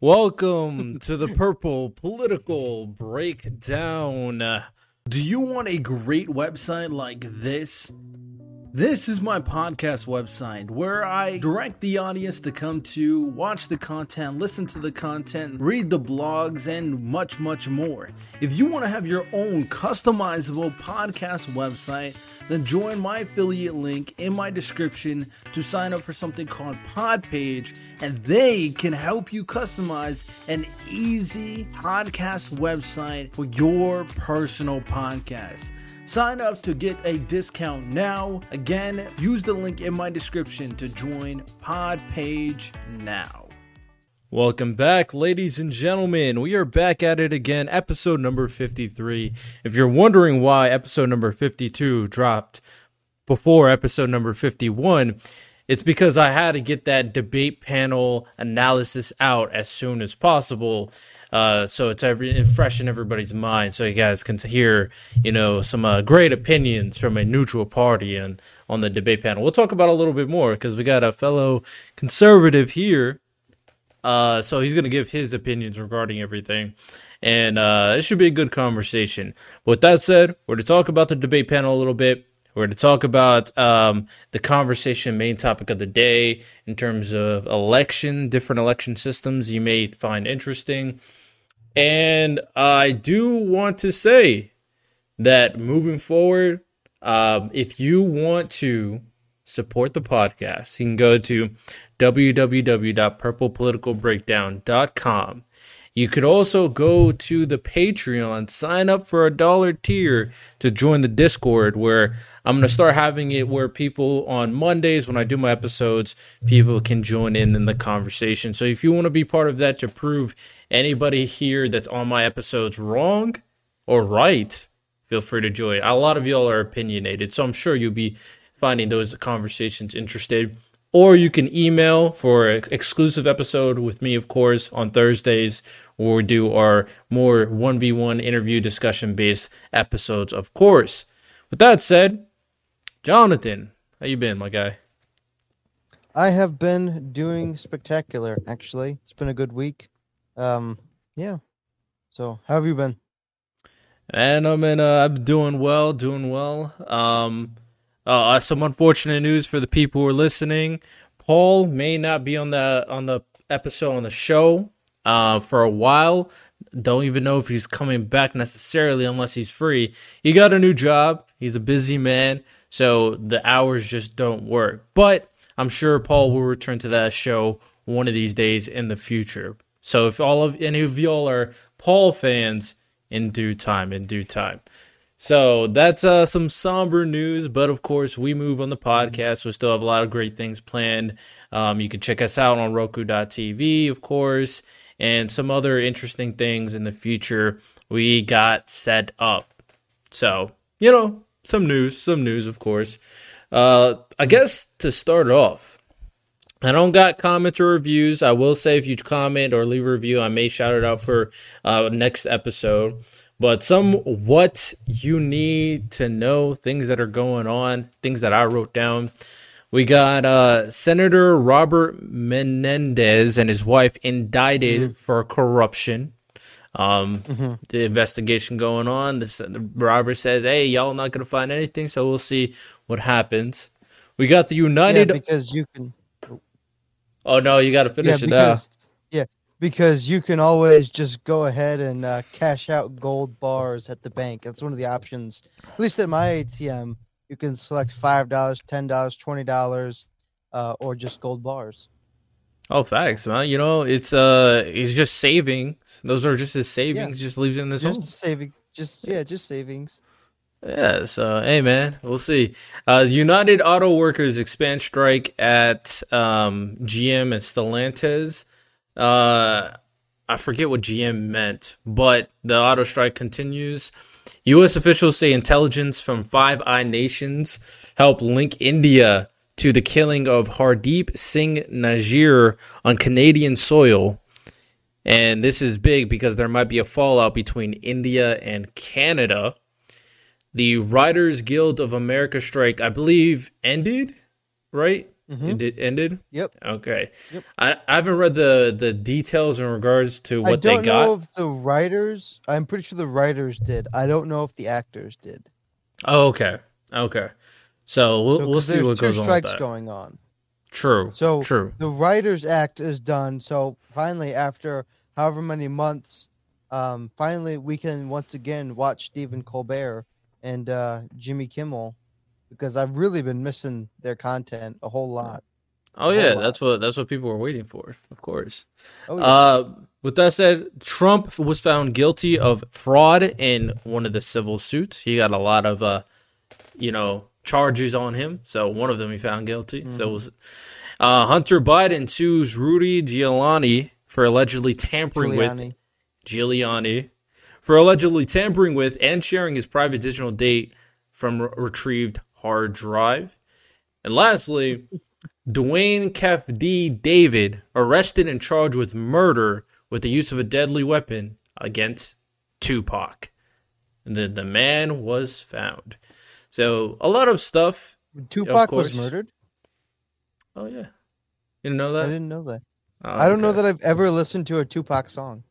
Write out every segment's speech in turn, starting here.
Welcome to the Purple Political Breakdown. Do you want a great website like this? This is my podcast website where I direct the audience to come to watch the content, listen to the content, read the blogs, and much, much more. If you want to have your own customizable podcast website, then join my affiliate link in my description to sign up for something called Podpage, and they can help you customize an easy podcast website for your personal podcast. Sign up to get a discount now. Again, use the link in my description to join Podpage now. Welcome back, ladies and gentlemen. We are back at it again, episode number 53. If you're wondering why episode number 52 dropped before episode number 51, it's because I had to get that debate panel analysis out as soon as possible. Uh, so it's every fresh in everybody's mind, so you guys can hear, you know, some uh, great opinions from a neutral party and on the debate panel. We'll talk about a little bit more because we got a fellow conservative here, uh, so he's gonna give his opinions regarding everything, and uh, it should be a good conversation. But with that said, we're to talk about the debate panel a little bit. We're going to talk about um, the conversation main topic of the day in terms of election, different election systems you may find interesting. And I do want to say that moving forward, um, if you want to support the podcast, you can go to www.purplepoliticalbreakdown.com. You could also go to the Patreon, sign up for a dollar tier to join the Discord where I'm going to start having it where people on Mondays when I do my episodes, people can join in in the conversation. So if you want to be part of that to prove anybody here that's on my episodes wrong or right, feel free to join. A lot of y'all are opinionated, so I'm sure you'll be finding those conversations interested. Or you can email for an exclusive episode with me, of course, on Thursdays, where we do our more 1v1 interview discussion based episodes, of course. With that said, Jonathan, how you been, my guy? I have been doing spectacular, actually. It's been a good week. Um, yeah. So, how have you been? And I'm in. Uh, I'm doing well, doing well. Um, uh, some unfortunate news for the people who are listening. Paul may not be on the on the episode on the show uh, for a while. Don't even know if he's coming back necessarily unless he's free. He got a new job. He's a busy man, so the hours just don't work. But I'm sure Paul will return to that show one of these days in the future. So if all of any of y'all are Paul fans, in due time, in due time. So that's uh, some somber news, but of course we move on the podcast. We still have a lot of great things planned. Um, you can check us out on Roku.tv, of course, and some other interesting things in the future we got set up. So you know, some news, some news, of course. Uh, I guess to start off, I don't got comments or reviews. I will say if you comment or leave a review, I may shout it out for uh, next episode. But some what you need to know, things that are going on, things that I wrote down. We got uh, Senator Robert Menendez and his wife indicted mm-hmm. for corruption. Um, mm-hmm. The investigation going on. This, Robert says, "Hey, y'all not gonna find anything, so we'll see what happens." We got the United yeah, because you can Oh no, you got to finish yeah, it because, Yeah, because you can always just go ahead and uh, cash out gold bars at the bank. That's one of the options. At least at my ATM, you can select five dollars, ten dollars, twenty dollars, uh, or just gold bars. Oh, facts, man. You know, it's uh, it's just savings. Those are just his savings. Yeah. Just leaves in this just home. savings. Just yeah, just savings. Yeah, so hey man, we'll see. Uh, United Auto Workers expand strike at um, GM and Stellantis. Uh, I forget what GM meant, but the auto strike continues. U.S. officials say intelligence from Five Eye Nations helped link India to the killing of Hardeep Singh Nijjar on Canadian soil. And this is big because there might be a fallout between India and Canada the Writers Guild of America strike, I believe, ended, right? Mhm. It did, ended. Yep. Okay. Yep. I, I haven't read the the details in regards to what they don't got. know if the writers. I'm pretty sure the writers did. I don't know if the actors did. Oh, okay. Okay. So we'll So, we'll see there's what goes on with strikes going on. True. So true. the writers act is done. So finally, after however many months, um, finally we can once again watch Stephen Colbert and uh, Jimmy Kimmel because I've really been missing their content a whole lot. Oh whole yeah, lot. that's what that's what people were waiting for. Of course. Oh yeah. Uh, with that said, Trump was found guilty of fraud in one of the civil suits. He got a lot of, uh, you know, charges on him. So one of them he found guilty. So it was uh, Hunter Biden sues Rudy Giuliani for allegedly tampering with Giuliani. Giuliani for allegedly tampering with and sharing his private digital date from re- retrieved hard drive. And lastly, Duane Kef D. David arrested and charged with murder with the use of a deadly weapon against Tupac. And then the man was found. So a lot of stuff. Tupac course. was murdered. Oh yeah, you didn't know that. I didn't know that. Oh, I don't know that I've ever listened to a Tupac song.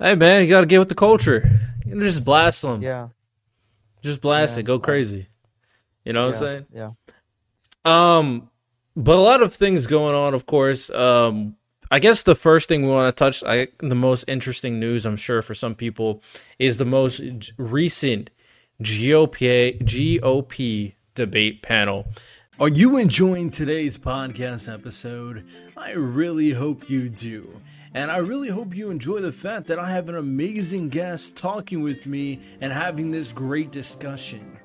Hey man, you gotta get with the culture. You know, just blast them. Yeah. Just blast Yeah. it. Go crazy. You know what I'm saying? Yeah. Um, but a lot of things going on, of course. Um, I guess the first thing we want to touch, I, the most interesting news, I'm sure for some people, is the most j- recent GOP GOP debate panel. Are you enjoying today's podcast episode? I really hope you do. And I really hope you enjoy the fact that I have an amazing guest talking with me and having this great discussion.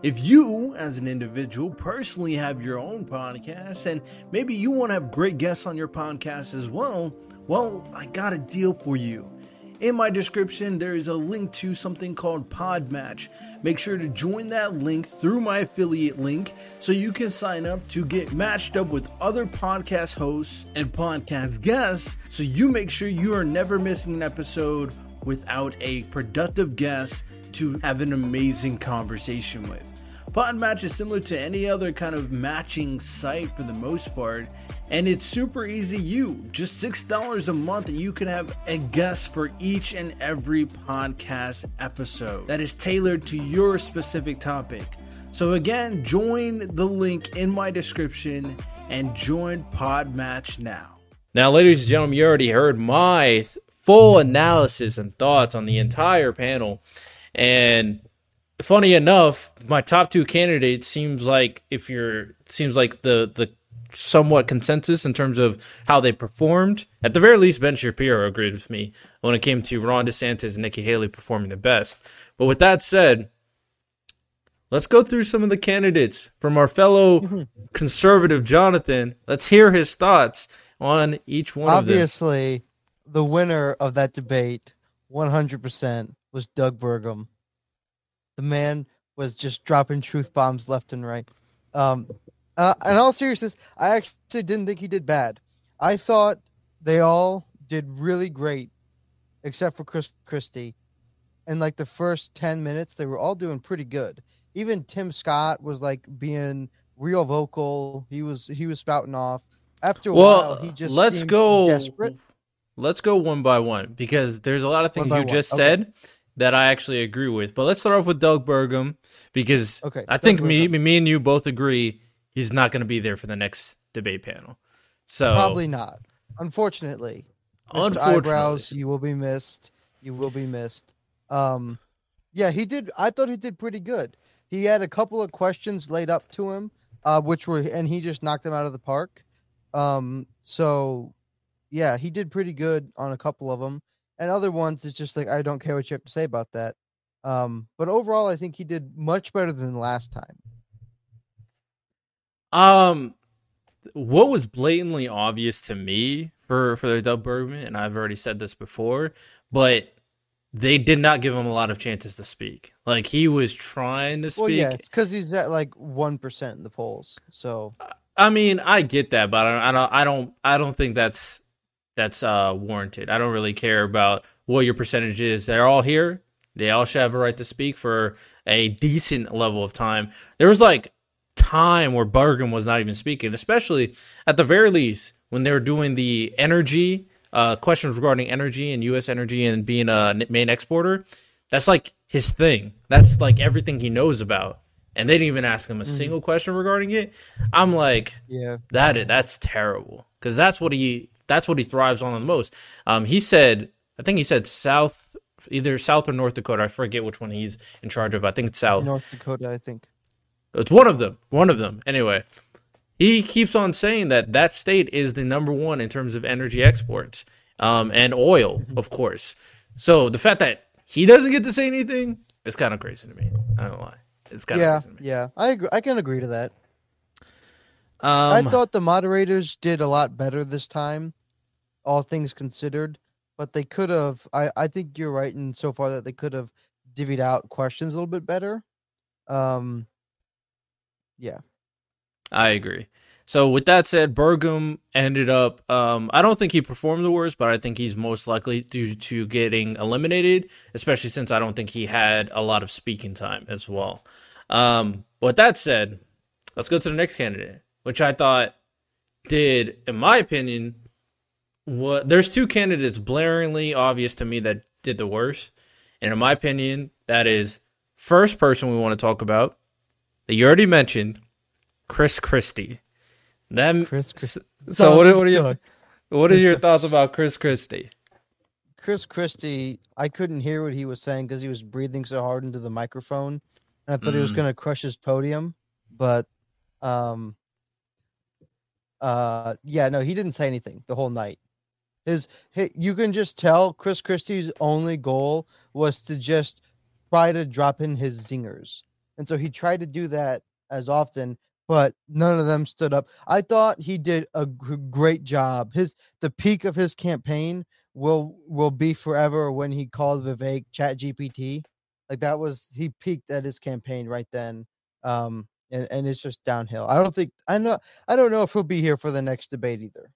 If you, as an individual, personally have your own podcast and maybe you want to have great guests on your podcast as well, well, I got a deal for you. In my description, there is a link to something called Podmatch. Make sure to join that link through my affiliate link so you can sign up to get matched up with other podcast hosts and podcast guests so you make sure you are never missing an episode without a productive guest to have an amazing conversation with. Podmatch is similar to any other kind of matching site for the most part, and it's super easy you. Just $6 a month, and you can have a guest for each and every podcast episode that is tailored to your specific topic. So, again, join the link in my description and join Podmatch now. Now, ladies and gentlemen, you already heard my full analysis and thoughts on the entire panel. And funny enough, my top two candidates seems like if you're seems like the the somewhat consensus in terms of how they performed. At the very least, Ben Shapiro agreed with me when it came to Ron DeSantis and Nikki Haley performing the best. But with that said, let's go through some of the candidates from our fellow conservative Jonathan. Let's hear his thoughts on each one of them. Obviously, the winner of that debate, 100%, was Doug Burgum. The man was just dropping truth bombs left and right. Um, uh, in all seriousness, I actually didn't think he did bad. I thought they all did really great, except for Chris Christie. In like the first 10 minutes, they were all doing pretty good. Even Tim Scott was like being real vocal. He was he was spouting off. After a Well, while, he just let's go. desperate. Let's go one by one because there's a lot of things you one, just okay. said that I actually agree with. But let's start off with Doug Burgum because Okay, I Doug think me, Burgum. me and you both agree he's not going to be there for the next debate panel. So Probably not. Unfortunately, Mr. Eyebrows, you will be missed. You will be missed. Um, yeah, he did. I thought he did pretty good. He had a couple of questions laid up to him, uh, which were, and he just knocked them out of the park. Um, so yeah, he did pretty good on a couple of them, and other ones it's just like I don't care what you have to say about that. Um, but overall, I think he did much better than last time. Um, what was blatantly obvious to me for for the Doug Burgum, and I've already said this before, but they did not give him a lot of chances to speak. Like he was trying to speak. Well, yeah, it's because he's at like one percent in the polls. So I mean, I get that, but I don't, I don't, I don't, I don't think that's that's uh, warranted. I don't really care about what your percentage is. They're all here. They all should have a right to speak for a decent level of time. There was like time where Burgum was not even speaking, especially at the very least when they were doing the energy uh, questions regarding energy and U.S. energy and being a main exporter. That's like his thing. That's like everything he knows about. And they didn't even ask him a mm. single question regarding it. I'm like, yeah, that is, that's terrible because that's what he that's what he thrives on the most. Um, he said, I think he said South, either South or North Dakota. I forget which one he's in charge of. I think it's South. North Dakota, I think. It's one of them. One of them. Anyway, he keeps on saying that that state is the number one in terms of energy exports um, and oil, mm-hmm. of course. So the fact that he doesn't get to say anything is kind of crazy to me. I don't lie. It's kind yeah, of crazy to me. Yeah, I agree. I can agree to that. Um, I thought the moderators did a lot better this time, all things considered. But they could have. I I think you're right in so far that they could have divvied out questions a little bit better. Um, yeah. I agree. So with that said, Burgum ended up. Um, I don't think he performed the worst, but I think he's most likely due to getting eliminated, especially since I don't think he had a lot of speaking time as well. Um, with that said, let's go to the next candidate, which I thought did, in my opinion, what there's two candidates blaringly obvious to me that did the worst, and in my opinion, that is first person we want to talk about that you already mentioned Chris Christie. Them. Chris. Chris so what? What are you? What are your thoughts about Chris Christie? Chris Christie, I couldn't hear what he was saying because he was breathing so hard into the microphone, and I thought mm. he was mm. going to crush his podium. But, um, uh, yeah, no, he didn't say anything the whole night. His, you can just tell Chris Christie's only goal was to just try to drop in his zingers, and so he tried to do that as often but none of them stood up. I thought he did a great job. His the peak of his campaign will will be forever when he called Vivek Chat GPT. Like that was he peaked at his campaign right then. Um and, and it's just downhill. I don't think I know I don't know if he'll be here for the next debate either.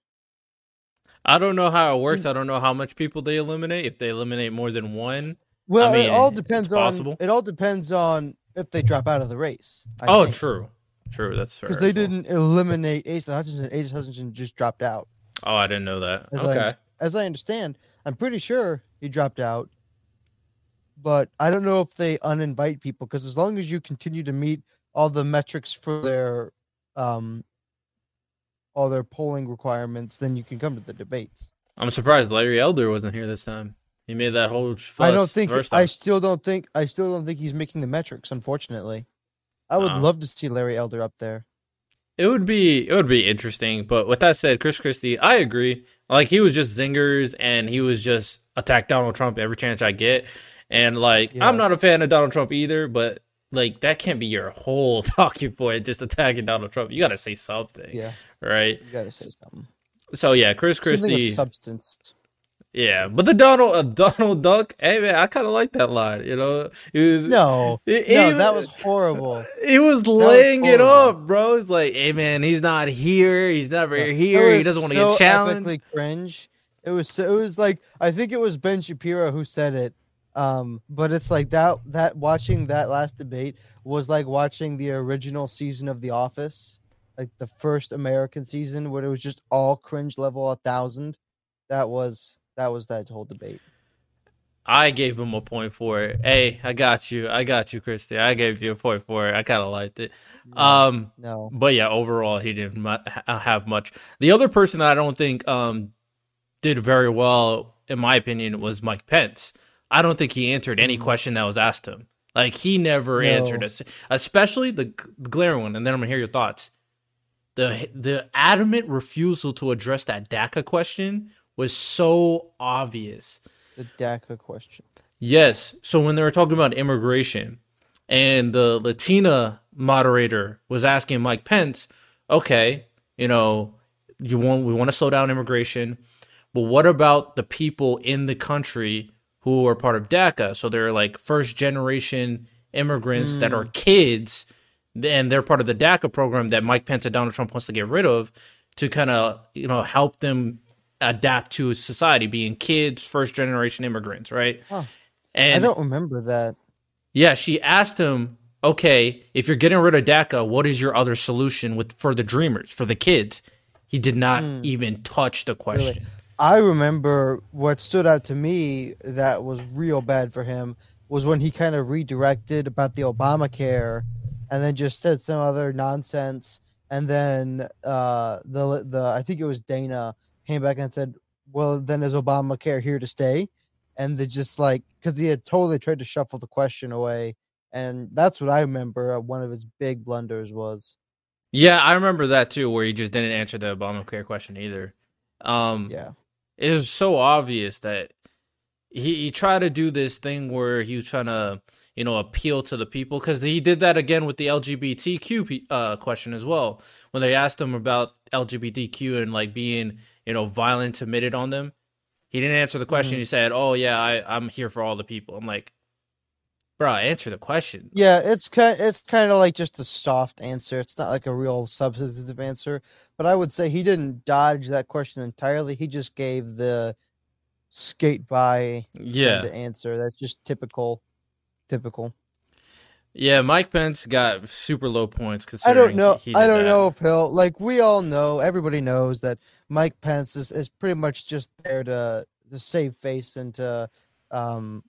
I don't know how it works. I don't know how much people they eliminate. If they eliminate more than one, well, I mean, it all depends on it all depends on if they drop out of the race. I oh, think. true. True, that's fair. Because they didn't eliminate Asa Hutchinson. Asa Hutchinson just dropped out. Oh, I didn't know that. As okay. I, as I understand, I'm pretty sure he dropped out. But I don't know if they uninvite people because as long as you continue to meet all the metrics for their um all their polling requirements, then you can come to the debates. I'm surprised Larry Elder wasn't here this time. He made that whole. I don't think. I still don't think. I still don't think he's making the metrics. Unfortunately. I would uh, love to see Larry Elder up there. It would be it would be interesting, but with that said, Chris Christie, I agree. Like he was just zingers and he was just attack Donald Trump every chance I get. And like yeah. I'm not a fan of Donald Trump either, but like that can't be your whole talking point, just attacking Donald Trump. You gotta say something. Yeah. Right? You gotta say something. So yeah, Chris Christie substance. Yeah, but the Donald uh, Donald Duck, hey man, I kind of like that line. You know, it was, no, no, that was horrible. He was laying was it up, bro. It's like, hey man, he's not here. He's never here. He doesn't want to so get challenged. Epically cringe. It was. It was like I think it was Ben Shapiro who said it. Um, but it's like that. That watching that last debate was like watching the original season of The Office, like the first American season, where it was just all cringe level a thousand. That was that was that whole debate. I gave him a point for it. Hey, I got you. I got you, Christie. I gave you a point for it. I kind of liked it. No, um, no. But yeah, overall, he didn't have much. The other person that I don't think um did very well, in my opinion, was Mike Pence. I don't think he answered any mm-hmm. question that was asked him. Like he never no. answered us, especially the glaring one. And then I'm gonna hear your thoughts. The the adamant refusal to address that DACA question was so obvious. The DACA question. Yes. So when they were talking about immigration and the Latina moderator was asking Mike Pence, okay, you know, you want we want to slow down immigration, but what about the people in the country who are part of DACA? So they're like first generation immigrants mm. that are kids and they're part of the DACA program that Mike Pence and Donald Trump wants to get rid of to kind of, you know, help them adapt to society, being kids, first generation immigrants, right? Huh. And I don't remember that. Yeah, she asked him okay, if you're getting rid of DACA, what is your other solution with for the dreamers, for the kids? He did not Hmm. even touch the question. I remember what stood out to me that was real bad for him was when he kind of redirected about the Obamacare and then just said some other nonsense. And then uh, the the I think it was Dana came back and said, "Well, then is Obamacare here to stay?" And they just like because he had totally tried to shuffle the question away, and that's what I remember. Uh, one of his big blunders was. Yeah, I remember that too, where he just didn't answer the Obamacare question either. Um, Yeah, it was so obvious that he, he tried to do this thing where he was trying to you know appeal to the people because he did that again with the lgbtq uh, question as well. When they asked him about lgbtq and like being you know violent committed on them he didn't answer the question. Mhm. he said oh yeah I, i'm here for all the people. I'm like bro answer the question Yeah, it's kind it's kind of like just a soft answer. It's not like a real substantive answer, but I would say he didn't dodge that question entirely. He just gave the skate by yeah kind of answer. That's just typical typical. yeah mike pence got super low points I don't know. I don't that. know if he'll like we all know, everybody knows that Mike Pence is, is pretty much just there to to save face and to um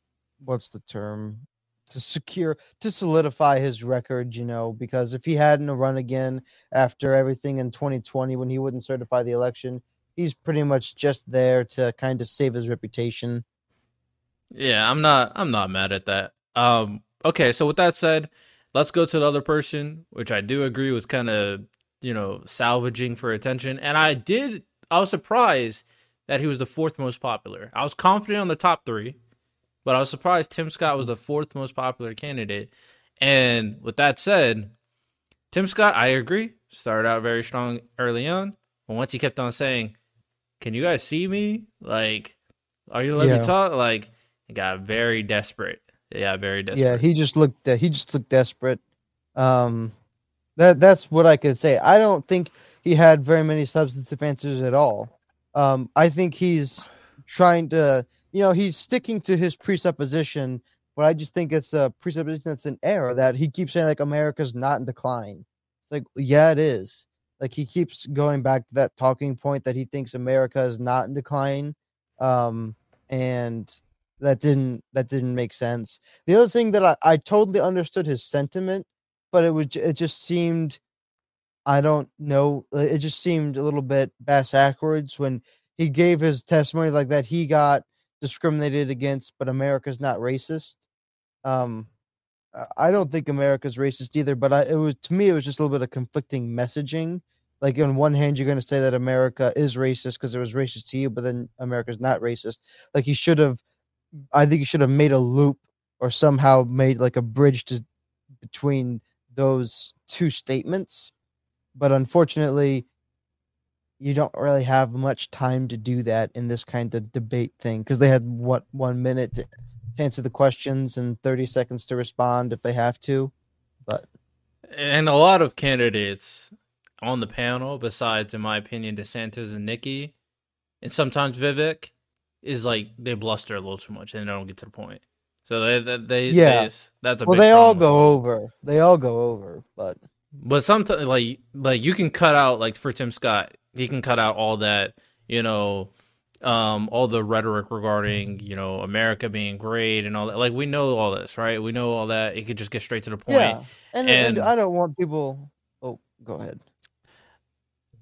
what's the term? To secure to solidify his record, you know, because if he hadn't run again after everything in 2020 when he wouldn't certify the election, he's pretty much just there to kind of save his reputation. Yeah, I'm not I'm not mad at that. Um okay, so with that said, let's go to the other person, which I do agree was kind of, you know, salvaging for attention. And I did I was surprised that he was the fourth most popular. I was confident on the top 3, but I was surprised Tim Scott was the fourth most popular candidate. And with that said, Tim Scott, I agree, started out very strong early on, but once he kept on saying, "Can you guys see me?" like, "Are you letting Yeah. me talk?" like it got very desperate. Yeah, very desperate. Yeah, he just looked he just looked desperate. Um that that's what I could say. I don't think he had very many substantive answers at all. Um I think he's trying to you know, he's sticking to his presupposition, but I just think it's a presupposition that's an error that he keeps saying like America's not in decline. It's like yeah, it is. Like he keeps going back to that talking point that he thinks America is not in decline. Um and that didn't that didn't make sense. The other thing that I, I totally understood his sentiment, but it was it just seemed I don't know uh, it just seemed a little bit bass backwards when he gave his testimony like that he got discriminated against, but America's not racist. Um I- don't think America's racist either, but I, it was to me it was just a little bit of conflicting messaging. Like on one hand, you're going to say that America is racist because it was racist to you, but then America's not racist. Like you should have I think you should have made a loop or somehow made like a bridge to between those two statements. But unfortunately, you don't really have much time to do that in this kind of debate thing because they had what one minute to, to answer the questions and 30 seconds to respond if they have to. But and a lot of candidates on the panel, besides, in my opinion, DeSantis and Nikki, and sometimes Vivek, is like they bluster a little too much and they don't get to the point. So they, they, they Yeah. they- that's a well, they all go over. They all go over. But But sometimes, like, like you can cut out, like for Tim Scott, he can cut out all that, you know, um, all the rhetoric regarding, you know, America being great and all that. Like we know all this, right? We know all that. It could just get straight to the point. yeah, and, and and- I don't want people. Oh, go ahead.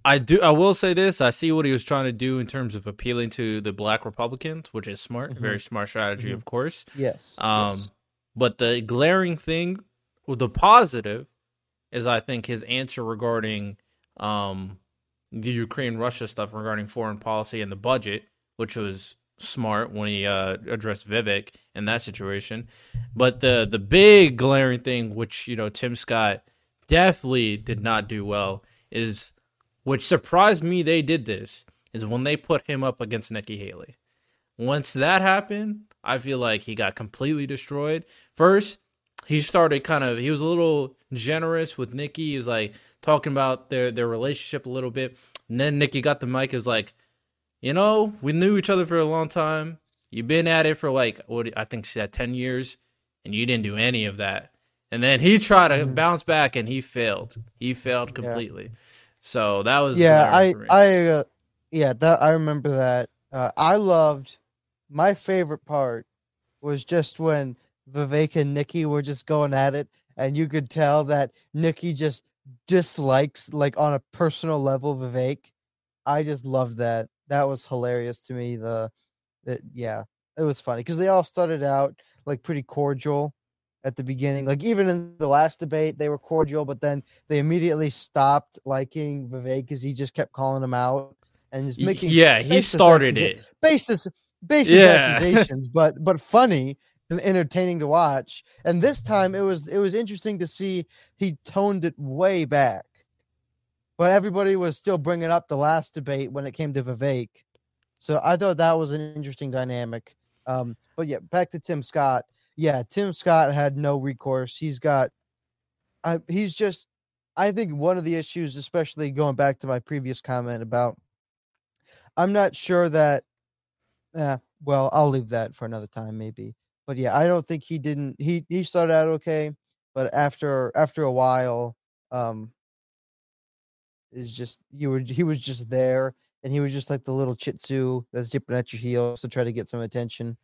I do. I will say this. I see what he was trying to do in terms of appealing to the black Republicans, which is smart, Mhm. very smart strategy, Mhm. of course. Yes. Um, yes. but the glaring thing, well, the positive, is I think his answer regarding um the Ukraine Russia stuff regarding foreign policy and the budget, which was smart when he uh, addressed Vivek in that situation. But the the big glaring thing, which you know Tim Scott definitely did not do well, is which surprised me they did this is when they put him up against Nikki Haley. Once that happened, I feel like he got completely destroyed. First, he started kind of he was a little generous with Nikki. He was like talking about their their relationship a little bit. And then Nikki got the mic. It was like, you know, we knew each other for a long time. You've been at it for like what I think she had ten years, and you didn't do any of that. and then he tried to Mhm. bounce back and he failed. He failed completely. So that was yeah i glaring for me. i uh, yeah that i remember that uh, i loved my favorite part was just when vivek and nikki were just going at it and you could tell that nikki just dislikes like on a personal level vivek i just loved that that was hilarious to me the, the yeah it was funny because they all started out like pretty cordial at the beginning. Like even in the last debate, they were cordial, but then they immediately stopped liking Vivek because he just kept calling him out and just making yeah, he started accusa- it. baseless baseless Yeah. accusations, but but funny entertaining to watch. And this time it was it was interesting to see he toned it way back. But everybody was still bringing up the last debate when it came to Vivek. So I thought that was an interesting dynamic. Um, but yeah, back to Tim Scott. Yeah, Tim Scott had no recourse. He's got, I, he's just, I think one of the issues, especially going back to my previous comment about, I'm not sure that, yeah, well, I'll leave that for another time, maybe. But yeah, I don't think he didn't. He he started out okay, but after after a while, um, is just you were he was just there, and he was just like the little Shih Tzu that's dipping at your heels to try to get some attention.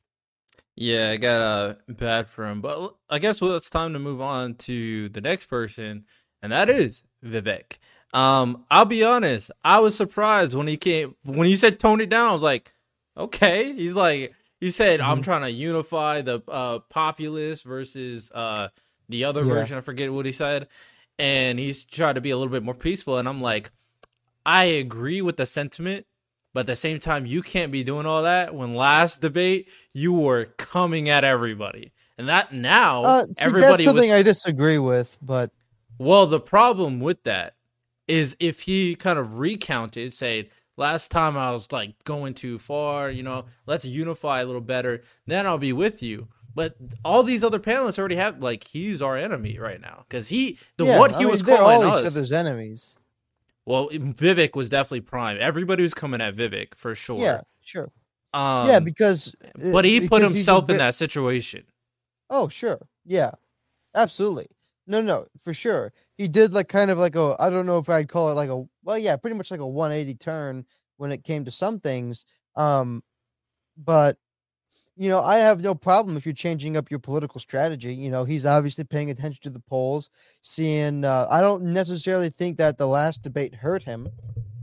Yeah, I got uh, bad for him. But I guess well, it's time to move on to the next person, and that is Vivek. Um, I'll be honest, I was surprised when he came when you said tone it down. I was like, okay. He's like he said, I'm Mhm. trying to unify the uh populace versus uh the other Yeah. version. I forget what he said, and he's trying to be a little bit more peaceful. And I'm like, I agree with the sentiment. But at the same time, you can't be doing all that when last debate you were coming at everybody. And that now Uh, see, everybody that's something was I disagree with, but well, the problem with that is if he kind of recounted, say, last time I was like going too far, you know, let's unify a little better, then I'll be with you. But all these other panelists already have like he's our enemy right now because he the yeah, what I he mean, was they're calling all us. each other's enemies. Well, Vivek was definitely prime. Everybody was coming at Vivek for sure. Yeah, sure. Um, yeah, because uh, but he put because a himself in that situation. Oh, sure. Yeah. Absolutely. No, no, for sure. He did like kind of like a I don't know if I'd call it like a well, yeah, pretty much like a 180 turn when it came to some things. Um but you know, I have no problem if you're changing up your political strategy. You know, he's obviously paying attention to the polls, seeing uh I don't necessarily think that the last debate hurt him.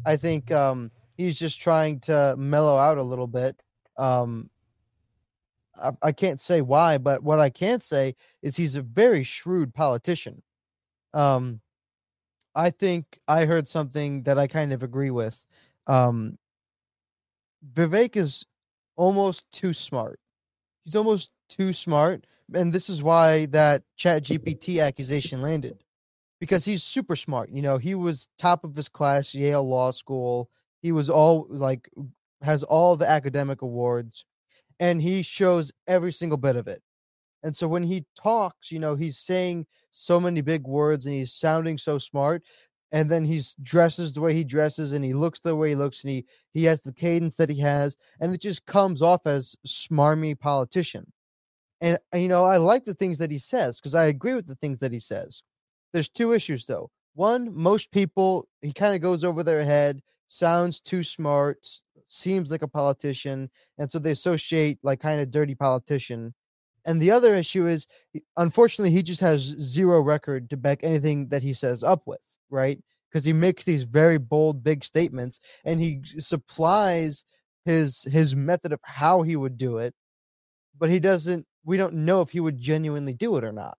I think um he's just trying to mellow out a little bit. Um I, I can't say why, but what I can say is he's a very shrewd politician. Um, I think I heard something that I kind of agree with. Um, Vivek is almost too smart. He's almost too smart, and this is why that Chat GPT accusation landed, because he's super smart. You know, he was top of his class, Yale Law School. He was all like has all the academic awards and he shows every single bit of it. And so when he talks, you know, he's saying so many big words and he's sounding so smart. And then he's dresses the way he dresses and he looks the way he looks and he he has the cadence that he has and it just comes off as smarmy politician. And uh, you know, I like the things that he says because I agree with the things that he says. There's two issues though. One, most people he kind of goes over their head, sounds too smart, seems like a politician, and so they associate like kind of dirty politician. And the other issue is, unfortunately, he just has zero record to back anything that he says up with, right? Because he makes these very bold, big statements, and he supplies his his method of how he would do it, but he doesn't. We don't know if he would genuinely do it or not.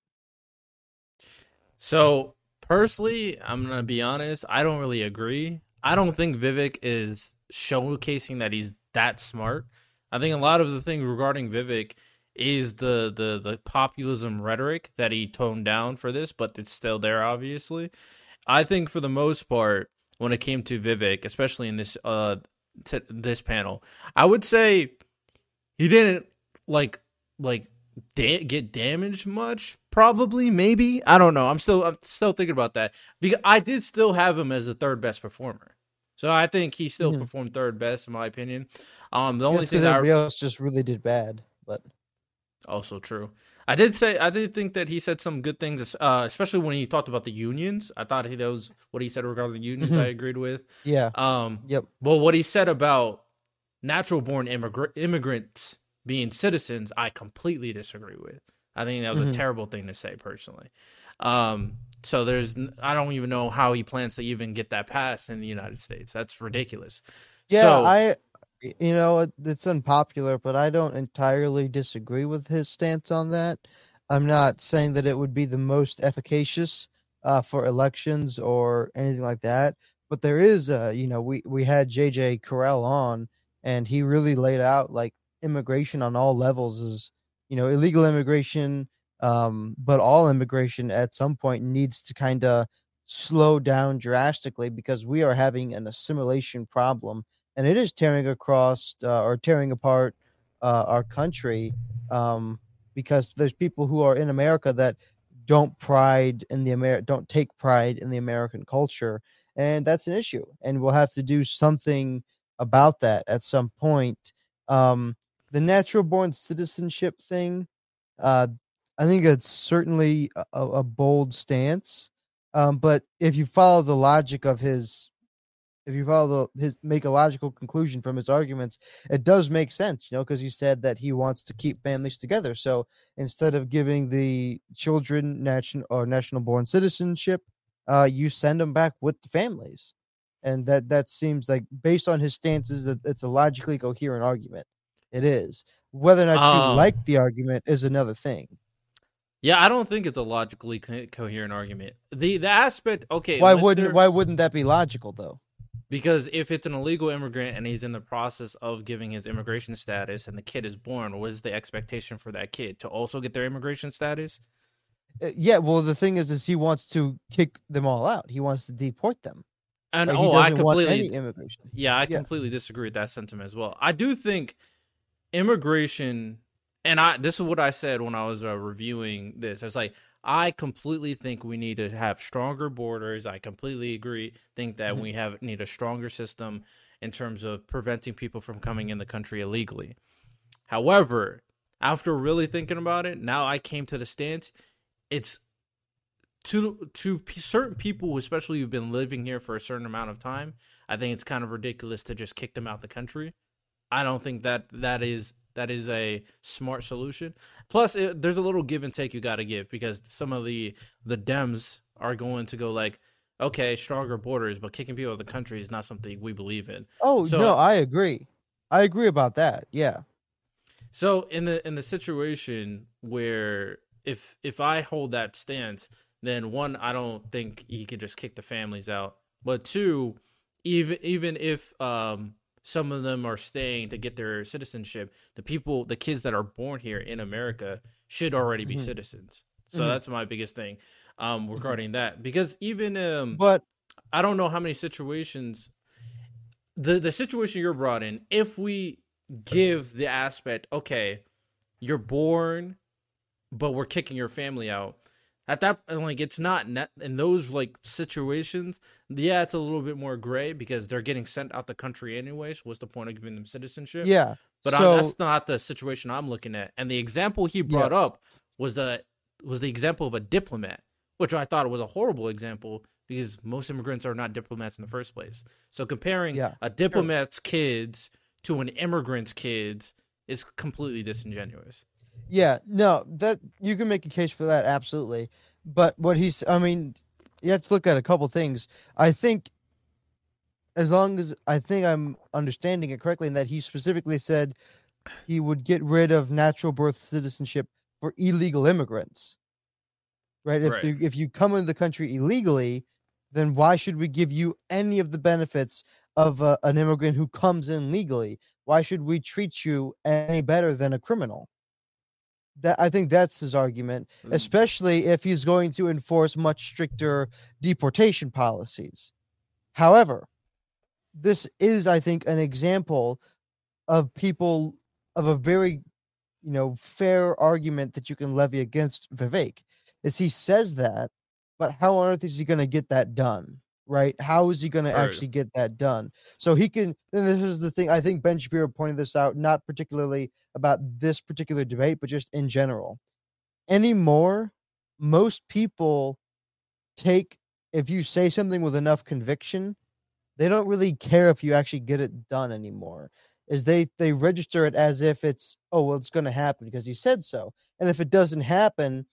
So personally, I'm gonna be honest. I don't really agree. I don't think Vivek is showcasing that he's that smart. I think a lot of the thing regarding Vivek is the the the populism rhetoric that he toned down for this, but it's still there, obviously. I think for the most part, when it came to Vivek, especially in this uh t- this panel, I would say he didn't like like da- get damaged much. Probably, maybe I don't know. I'm still I'm still thinking about that because I did still have him as the third best performer. So I think he still Mhm. performed third best in my opinion. Um, the only That's thing I else just really did bad. But also true. I did say I did think that he said some good things, uh, especially when he talked about the unions. I thought he that was what he said regarding the unions. Mhm. I agreed with. Yeah. Um, Yep. Well, what he said about natural born immigra- immigrants being citizens, I completely disagree with. I think that was Mhm. a terrible thing to say personally. Um, so there's, I don't even know how he plans to even get that passed in the United States. That's ridiculous. Yeah, So- I, you know, it's unpopular, but I don't entirely disagree with his stance on that. I'm not saying that it would be the most efficacious uh, for elections or anything like that, but there is, uh, you know, we we had JJ Correll on, and he really laid out like immigration on all levels is, you know, illegal immigration, um, but all immigration at some point needs to kind of slow down drastically because we are having an assimilation problem and it is tearing across uh, or tearing apart uh, our country um, because there's people who are in America that don't pride in the Amer- don't take pride in the American culture, and that's an issue. And we'll have to do something about that at some point. Um, the natural born citizenship thing, uh, I think it's certainly a, a bold stance. Um, but if you follow the logic of his if you follow the, his make a logical conclusion from his arguments, it does make sense, you know, because he said that he wants to keep families together. So instead of giving the children national or national born citizenship, uh, you send them back with the families, and that that seems like based on his stances that it's a logically coherent argument. It is. Whether or not you Um, like the argument is another thing. Yeah, I don't think it's a logically co- coherent argument. The the aspect, okay, Why wouldn't their- Why wouldn't that be logical though? Because if it's an illegal immigrant and he's in the process of giving his immigration status and the kid is born, what is the expectation for that kid to also get their immigration status? Uh, yeah. Well, the thing is, is he wants to kick them all out. He wants to deport them. And Like, oh, I completely immigration. Yeah, I Yeah. completely disagree with that sentiment as well. I do think immigration, and I this is what I said when I was uh, reviewing this. I was like, I completely think we need to have stronger borders. I completely agree. Think that Mhm. we have need a stronger system in terms of preventing people from coming in the country illegally. However, after really thinking about it, now I came to the stance it's to to p- certain people, especially who've been living here for a certain amount of time. I think it's kind of ridiculous to just kick them out the country. I don't think that that is that is a smart solution. Plus, it, there's a little give and take you got to give because some of the the Dems are going to go like, okay, stronger borders, but kicking people out of the country is not something we believe in. Oh So- no, I agree. I agree about that. Yeah. So in the in the situation where if if I hold that stance, then one, I don't think he could just kick the families out. But two, even even if um some of them are staying to get their citizenship, the people the kids that are born here in America should already be Mhm. citizens. So Mhm. that's my biggest thing um regarding that. Because even um But I don't know how many situations the the situation you're brought in, if we give the aspect, okay, you're born, but we're kicking your family out. At that like it's not net in those like situations, yeah, it's a little bit more gray because they're getting sent out the country anyway. So What's the point of giving them citizenship? yeah. But so that's not the situation I'm looking at. And the example he brought Yes. up was the was the example of a diplomat, which I thought was a horrible example because most immigrants are not diplomats in the first place. So comparing Yeah, a diplomat's kids to an immigrant's kids is completely disingenuous. Yeah, no, that you can make a case for that absolutely. But what he's I mean, you have to look at a couple things. I think as long as I think I'm understanding it correctly in that he specifically said he would get rid of natural birth citizenship for illegal immigrants. Right? If Right. the, if you come into the country illegally, then why should we give you any of the benefits of uh, an immigrant who comes in legally? Why should we treat you any better than a criminal? That I think that's his argument, mm. especially if he's going to enforce much stricter deportation policies. However, this is, I think, an example of people of a very, you know, fair argument that you can levy against Vivek. Is he says that, but how on earth is he going to get that done? Right? How is he going to actually get that done? So he can. And this is the thing. I think Ben Shapiro pointed this out, not particularly about this particular debate, but just in general. anymore, most people take if you say something with enough conviction, they don't really care if you actually get it done anymore. Is they they register it as if it's oh well it's going to happen because he said so, and if it doesn't happen,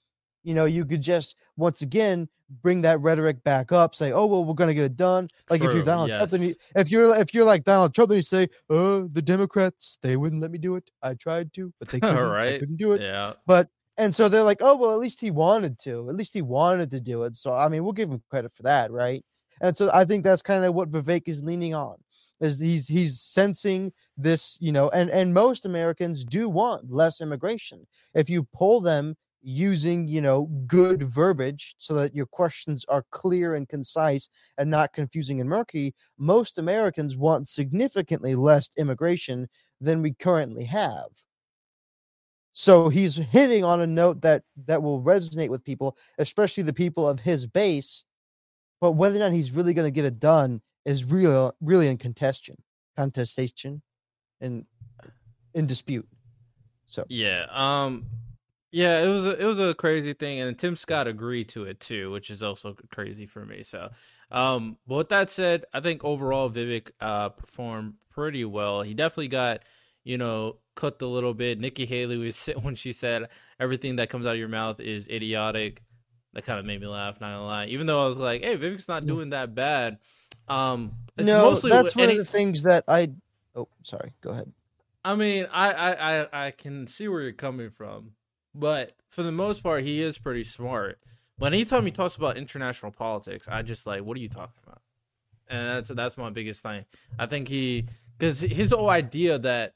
you know you could just once again bring that rhetoric back up, say oh well we're going to get it done. Like if you're Donald Trump, then you, if you're if you're like Donald Trump, then you say oh the Democrats they wouldn't let me do it. I tried to, but they couldn't. Right. couldn't do it. Yeah. But and so they're like, oh well, at least he wanted to. At least he wanted to do it. So I mean, we'll give him credit for that, right? And so I think that's kind of what Vivek is leaning on. Is he's he's sensing this, you know, and and most Americans do want less immigration. If you pull them using, you know, good verbiage so that your questions are clear and concise and not confusing and murky, most Americans want significantly less immigration than we currently have. So he's hitting on a note that that will resonate with people, especially the people of his base. But whether or not he's really going to get it done is real, really in contestation, contestation, and in dispute. So Yeah. Um. Yeah, it was a, it was a crazy thing, and Tim Scott agreed to it too, which is also crazy for me. So, um, but with that said, I think overall Vivek uh performed pretty well. He definitely got you know cooked a little bit. Nikki Haley was when she said everything that comes out of your mouth is idiotic. That kind of made me laugh. Not gonna lie, even though I was like, "Hey, Vivek's not doing that bad." Um, it's no, mostly that's one any- of the things that I. Oh, sorry. Go ahead. I mean, I, I, I, I can see where you're coming from, but for the most part, he is pretty smart. But anytime he talks about international politics, I just like, what are you talking about? And that's that's my biggest thing. I think he, because his whole idea that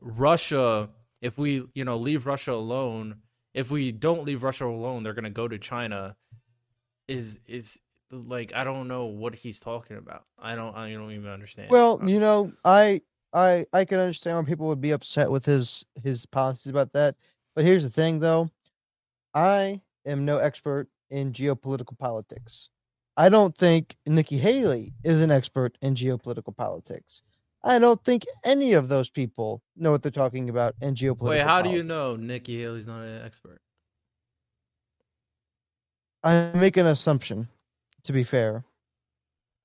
Russia, if we you know leave Russia alone, if we don't leave Russia alone, they're gonna go to China, is is like I don't know what he's talking about. I don't I don't even understand. Well, you know, I I I can understand why people would be upset with his his policies about that. But here's the thing though. I am no expert in geopolitical politics. I don't think Nikki Haley is an expert in geopolitical politics. I don't think any of those people know what they're talking about in geopolitical Wait, how do you know Nikki Haley's not an expert? I make an assumption, to be fair,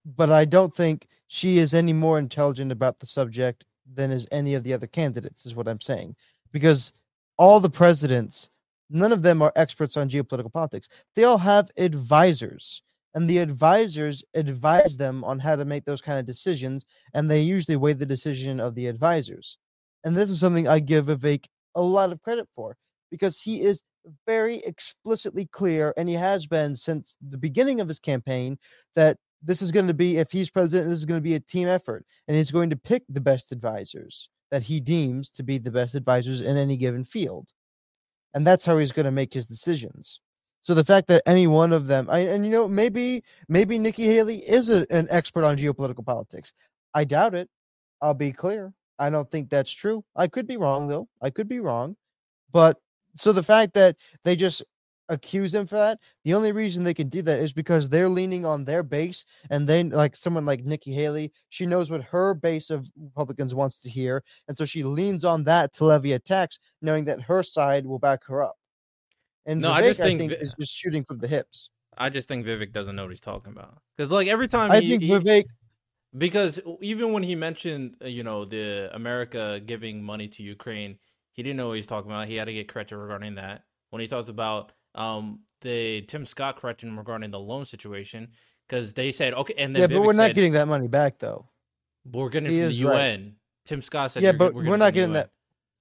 but I don't think she is any more intelligent about the subject than is any of the other candidates, is what I'm saying. Because all the presidents, none of them are experts on geopolitical politics. They all have advisors, and the advisors advise them on how to make those kind of decisions, and they usually weigh the decision of the advisors. And this is something I give Vivek a lot of credit for because he is very explicitly clear, and he has been since the beginning of his campaign, that this is going to be, if he's president, this is going to be a team effort, and he's going to pick the best advisors that he deems to be the best advisors in any given field. And that's how he's going to make his decisions. So the fact that any one of them, I, and you know, maybe maybe Nikki Haley is a, an expert on geopolitical politics. I doubt it. I'll be clear. I don't think that's true. I could be wrong though. I could be wrong. But so the fact that they just accuse him for that, the only reason they can do that is because they're leaning on their base and they like someone like Nikki Haley, she knows what her base of Republicans wants to hear. And so she leans on that to levy attacks, knowing that her side will back her up. And No, Vivek, I I, just think, think Vi- is just shooting from the hips. I just think Vivek doesn't know what he's talking about. Because like every time I he, think he- Vivek because even when he mentioned uh, you know the America giving money to Ukraine, he didn't know what he's talking about. He had to get corrected regarding that. When he talks about um the Tim Scott correcting him regarding the loan situation, because they said okay, and then Yeah, but we're not said, getting that money back though. we're getting it he from the right. UN. Tim Scott said Yeah, but get- we're not getting that-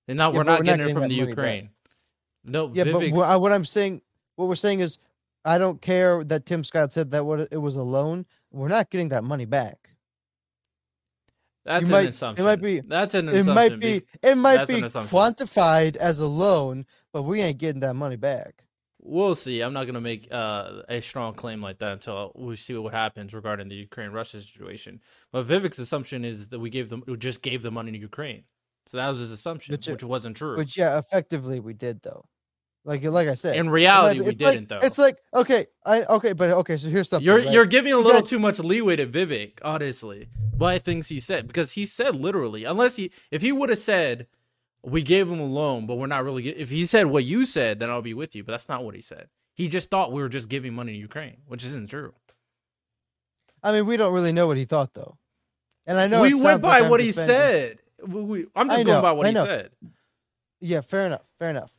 And now Yeah, we're not we're not getting it from the money back. Ukraine. No, Yeah, Vivek's, but what, I'm saying, what we're saying is, I don't care that Tim Scott said that what it was a loan. We're not getting that money back. that's you an might- it might be- that's an assumption. It might be, be- it might that's be quantified as a loan, but we ain't getting that money back. We'll see. I'm not gonna make uh, a strong claim like that until we see what happens regarding the Ukraine Russia situation. But Vivek's assumption is that we gave them, we just gave the money to Ukraine. So that was his assumption, Which, uh, which, wasn't true. Which, yeah, effectively we did though. Like, like I said, In reality, might- we didn't though. It's like okay, I okay, but okay. So here's something. you're right? you're giving a little too much leeway to Vivek, honestly, by things he said because he said literally, unless he if he would have said, we gave him a loan, but we're not really. If he said what you said, then I'll be with you. But that's not what he said. He just thought we were just giving money to Ukraine, which isn't true. I mean, we don't really know what he thought though, and I know we it went by like what he said. We, we- I'm just I going by what he said. Yeah, fair enough. Fair enough.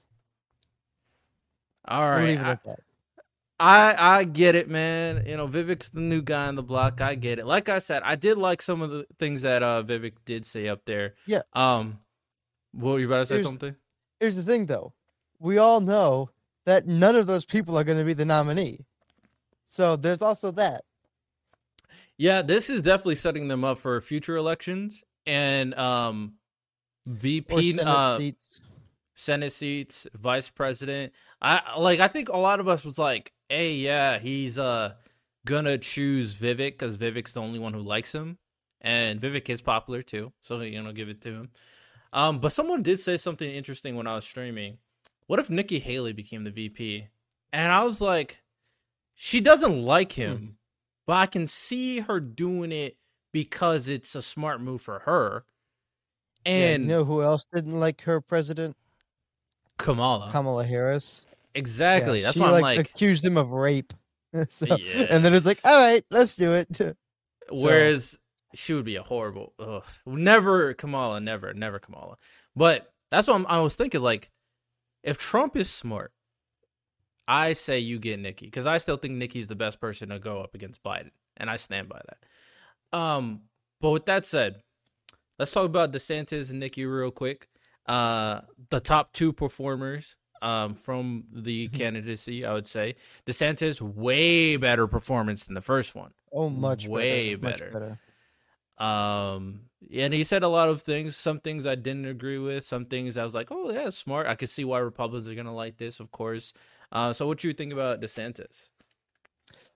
All right, We'll leave it I, at that. I I get it, man. You know, Vivek's the new guy on the block. I get it. Like I said, I did like some of the things that uh Vivek did say up there. Yeah. Um, what were you about to say Here's- something? Here's the thing, though. We all know that none of those people are going to be the nominee. So there's also that. Yeah, this is definitely setting them up for future elections and um VP Senate uh, seats. Senate seats, vice president. I like. I think a lot of us was like, "Hey, yeah, he's uh gonna choose Vivek because Vivek's the only one who likes him, and Vivek is popular too, so you know, give it to him." Um, but someone did say something interesting when I was streaming. What if Nikki Haley became the VP? And I was like, she doesn't like him, but I can see her doing it because it's a smart move for her. Yeah, And you know who else didn't like her president? Kamala. Kamala Harris. Exactly. Yeah, That's why I'm like, like, accused him of rape. so, And then it's like, all right, let's do it. whereas she would be a horrible, ugh, never Kamala, never, never Kamala. But that's what I'm, I was thinking. Like, if Trump is smart, I say you get Nikki because I still think Nikki's the best person to go up against Biden, and I stand by that. Um, but with that said, let's talk about DeSantis and Nikki real quick. Uh, the top two performers um from the Mm-hmm. candidacy, I would say DeSantis way better performance than the first one. oh, much Way better. better. Much better. Um, and he said a lot of things. Some things I didn't agree with. Some things I was like, "Oh, yeah, smart." I could see why Republicans are gonna like this, of course. Uh, so what you think about DeSantis?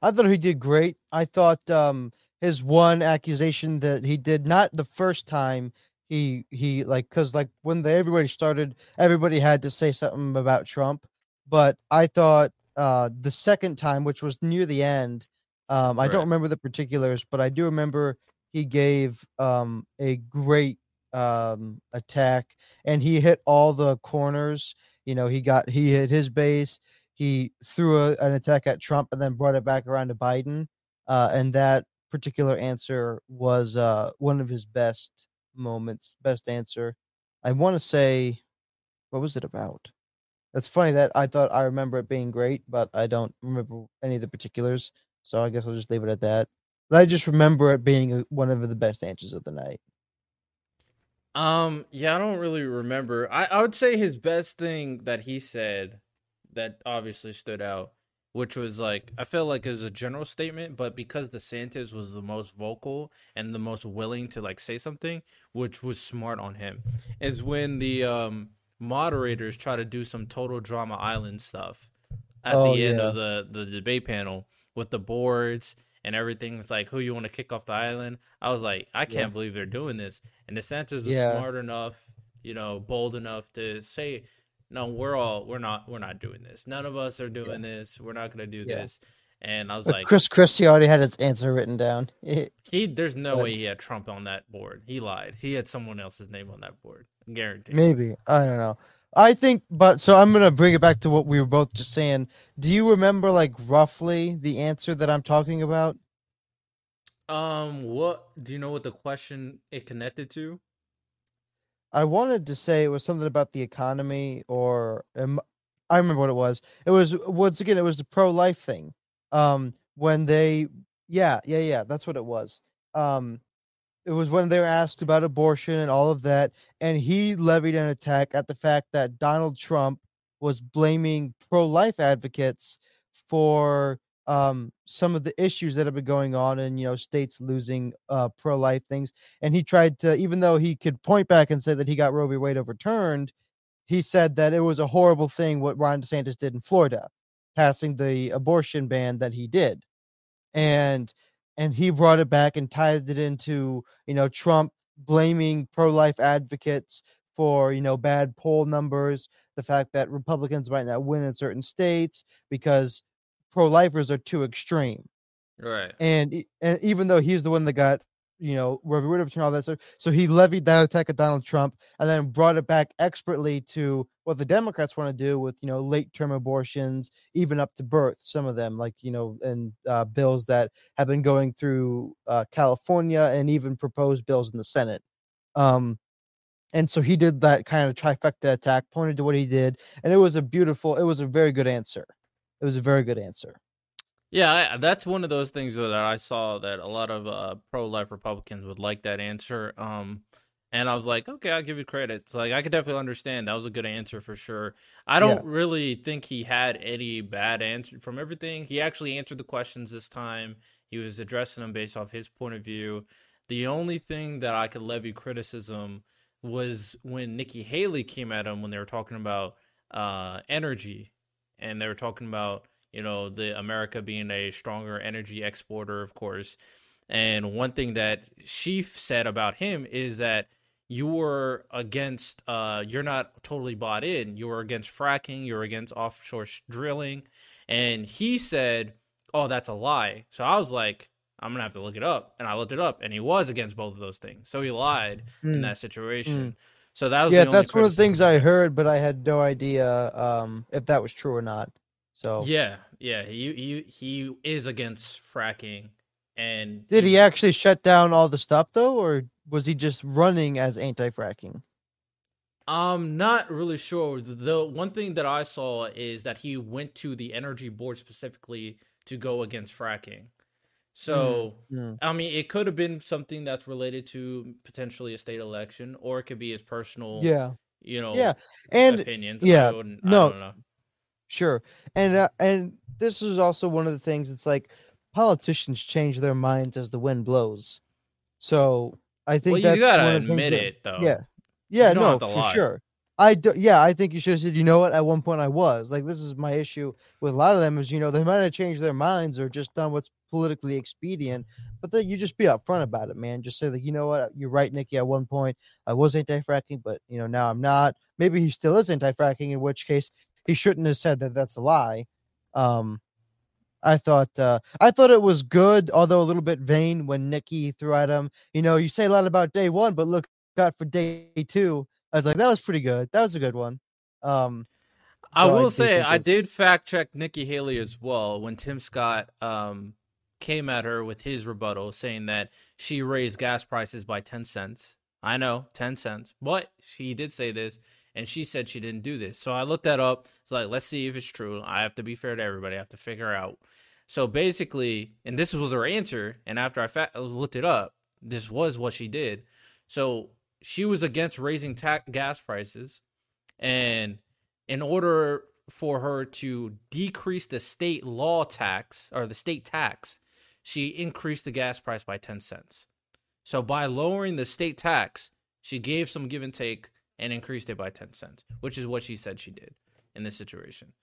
I thought he did great. I thought um his one accusation that he did not the first time he he like because like when the, everybody started, everybody had to say something about Trump. But I thought uh the second time, which was near the end, um I Right. don't remember the particulars, but I do remember he gave um a great um attack and he hit all the corners. You know, he got he hit his base he threw a, an attack at Trump and then brought it back around to Biden. Uh, and that particular answer was uh, one of his best moments, best answer. I want to say, what was it about? It's funny that I thought I remember it being great, but I don't remember any of the particulars. So I guess I'll just leave it at that. But I just remember it being one of the best answers of the night. Um, yeah, I don't really remember. I, I would say his best thing that he said that obviously stood out, which was like I felt like it was a general statement, but because DeSantis was the most vocal and the most willing to like say something, which was smart on him, is when the um moderators try to do some total drama island stuff at Oh, the end yeah. of the the debate panel with the boards and everything's like who you want to kick off the island. I was like, I can't Yeah. believe they're doing this. And DeSantis was Yeah. smart enough, you know, bold enough to say, "No, we're all we're not we're not doing this. None of us are doing this. We're not gonna do Yeah. this." And I was But like, Chris Christie already had his answer written down. "He, there's no but- way he had Trump on that board. He lied. He had someone else's name on that board. Guaranteed." Maybe. I don't know. I think, but so I'm gonna bring it back to what we were both just saying. Do you remember, like, roughly the answer that I'm talking about? Um, what do you know? What the question it connected to? I wanted to say it was something about the economy, or um, I remember what it was. It was once again, it was the pro-life thing. Um, when they, yeah, yeah, yeah, that's what it was. Um, it was when they were asked about abortion and all of that, and he levied an attack at the fact that Donald Trump was blaming pro-life advocates for um some of the issues that have been going on in you know states losing uh pro-life things and he tried to even though he could point back and say that he got Roe v. Wade overturned he said that it was a horrible thing what Ron DeSantis did in Florida passing the abortion ban that he did and and he brought it back and tied it into you know Trump blaming pro-life advocates for you know bad poll numbers the fact that Republicans might not win in certain states because pro-lifers are too extreme Right. and, and even though he's the one that got you know, we were rid of all that stuff. So he levied that attack at Donald Trump and then brought it back expertly to what the Democrats want to do with, you know, late term abortions, even up to birth. Some of them, like, you know, and uh, bills that have been going through uh, California and even proposed bills in the Senate. Um, and so he did that kind of trifecta attack, pointed to what he did, and it was a beautiful, it was a very good answer. It was a very good answer. Yeah, I, that's one of those things that I saw that a lot of uh, pro-life Republicans would like that answer. Um, and I was like, okay, I'll give you credit. It's like I could definitely understand that was a good answer for sure. I don't yeah. really think he had any bad answer from everything. He actually answered the questions this time. He was addressing them based off his point of view. The only thing that I could levy criticism was when Nikki Haley came at him when they were talking about uh, energy, and they were talking about you know the America being a stronger energy exporter, of course. And one thing that she said about him is that you were against uh you're not totally bought in. You were against fracking you're against offshore drilling. And he said oh that's a lie. So i was like i'm gonna have to look it up. And i looked it up and he was against both of those things. So he lied mm. in that situation. Mm. so that was yeah that's one of the things i heard but i had no idea um if that was true or not so yeah yeah he he, he is against fracking and did he actually shut down all the stuff though or was he just running as anti-fracking? I'm not really sure. The one thing that I saw is that he went to the energy board specifically to go against fracking. So, mm, I mean, it could have been something that's related to potentially a state election, or it could be his personal, yeah, you know, yeah, and opinions. Yeah, no, sure, and uh, and this is also one of the things. It's like politicians change their minds as the wind blows. So I think well, that's you gotta one of the admit that, it though. Yeah, yeah, no, for lie. sure. I do, yeah, I think you should have said, you know what? At one point, I was like, this is my issue with a lot of them is, you know, they might have changed their minds or just done what's politically expedient, but then you just be upfront about it, man. Just say like, you know what? You're right, Nikki. At one point, I was anti-fracking, but you know, now I'm not. Maybe he still is anti-fracking, in which case he shouldn't have said that. That's a lie. Um, I thought uh, I thought it was good, although a little bit vain when Nikki threw at him. You know, you say a lot about day one, but look out for day two. I was like, that was pretty good. That was a good one. Um, I will I say I did fact check Nikki Haley as well when Tim Scott um, came at her with his rebuttal, saying that she raised gas prices by ten cents. I know, ten cents, but she did say this and she said she didn't do this. So I looked that up. It's like, let's see if it's true. I have to be fair to everybody. I have to figure out. So basically, and this was her answer. And after I fa- looked it up, this was what she did. So she was against raising ta- gas prices, and in order for her to decrease the state law tax or the state tax, she increased the gas price by 10 cents. So by lowering the state tax, she gave some give and take and increased it by 10 cents, which is what she said she did in this situation.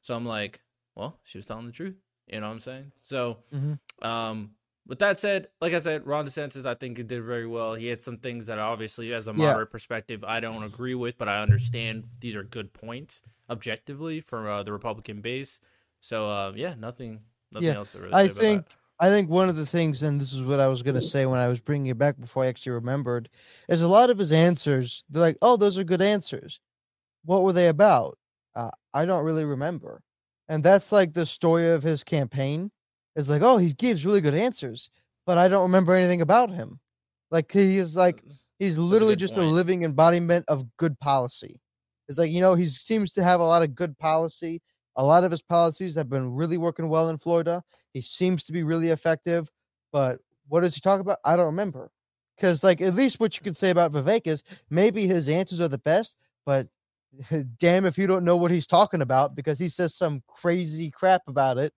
So I'm like, well, she was telling the truth. You know what I'm saying? So, mm-hmm. um, with that said, like I said, Ron DeSantis, I think he did very well. He had some things that obviously, as a moderate yeah. perspective, I don't agree with, but I understand these are good points objectively for uh, the Republican base. So, uh, yeah, nothing, nothing yeah. else to really say. I think. I think one of the things, and this is what I was going to say when I was bringing it back before I actually remembered, is a lot of his answers. They're like, "Oh, those are good answers." What were they about? Uh, I don't really remember, and that's like the story of his campaign. Is like, oh, he gives really good answers, but I don't remember anything about him. Like he is like he's literally a just point. a living embodiment of good policy. It's like you know he seems to have a lot of good policy a lot of his policies have been really working well in Florida. He seems to be really effective, but what does he talk about? I don't remember. Because, like, at least what you can say about Vivek is maybe his answers are the best, but damn if you don't know what he's talking about because he says some crazy crap about it.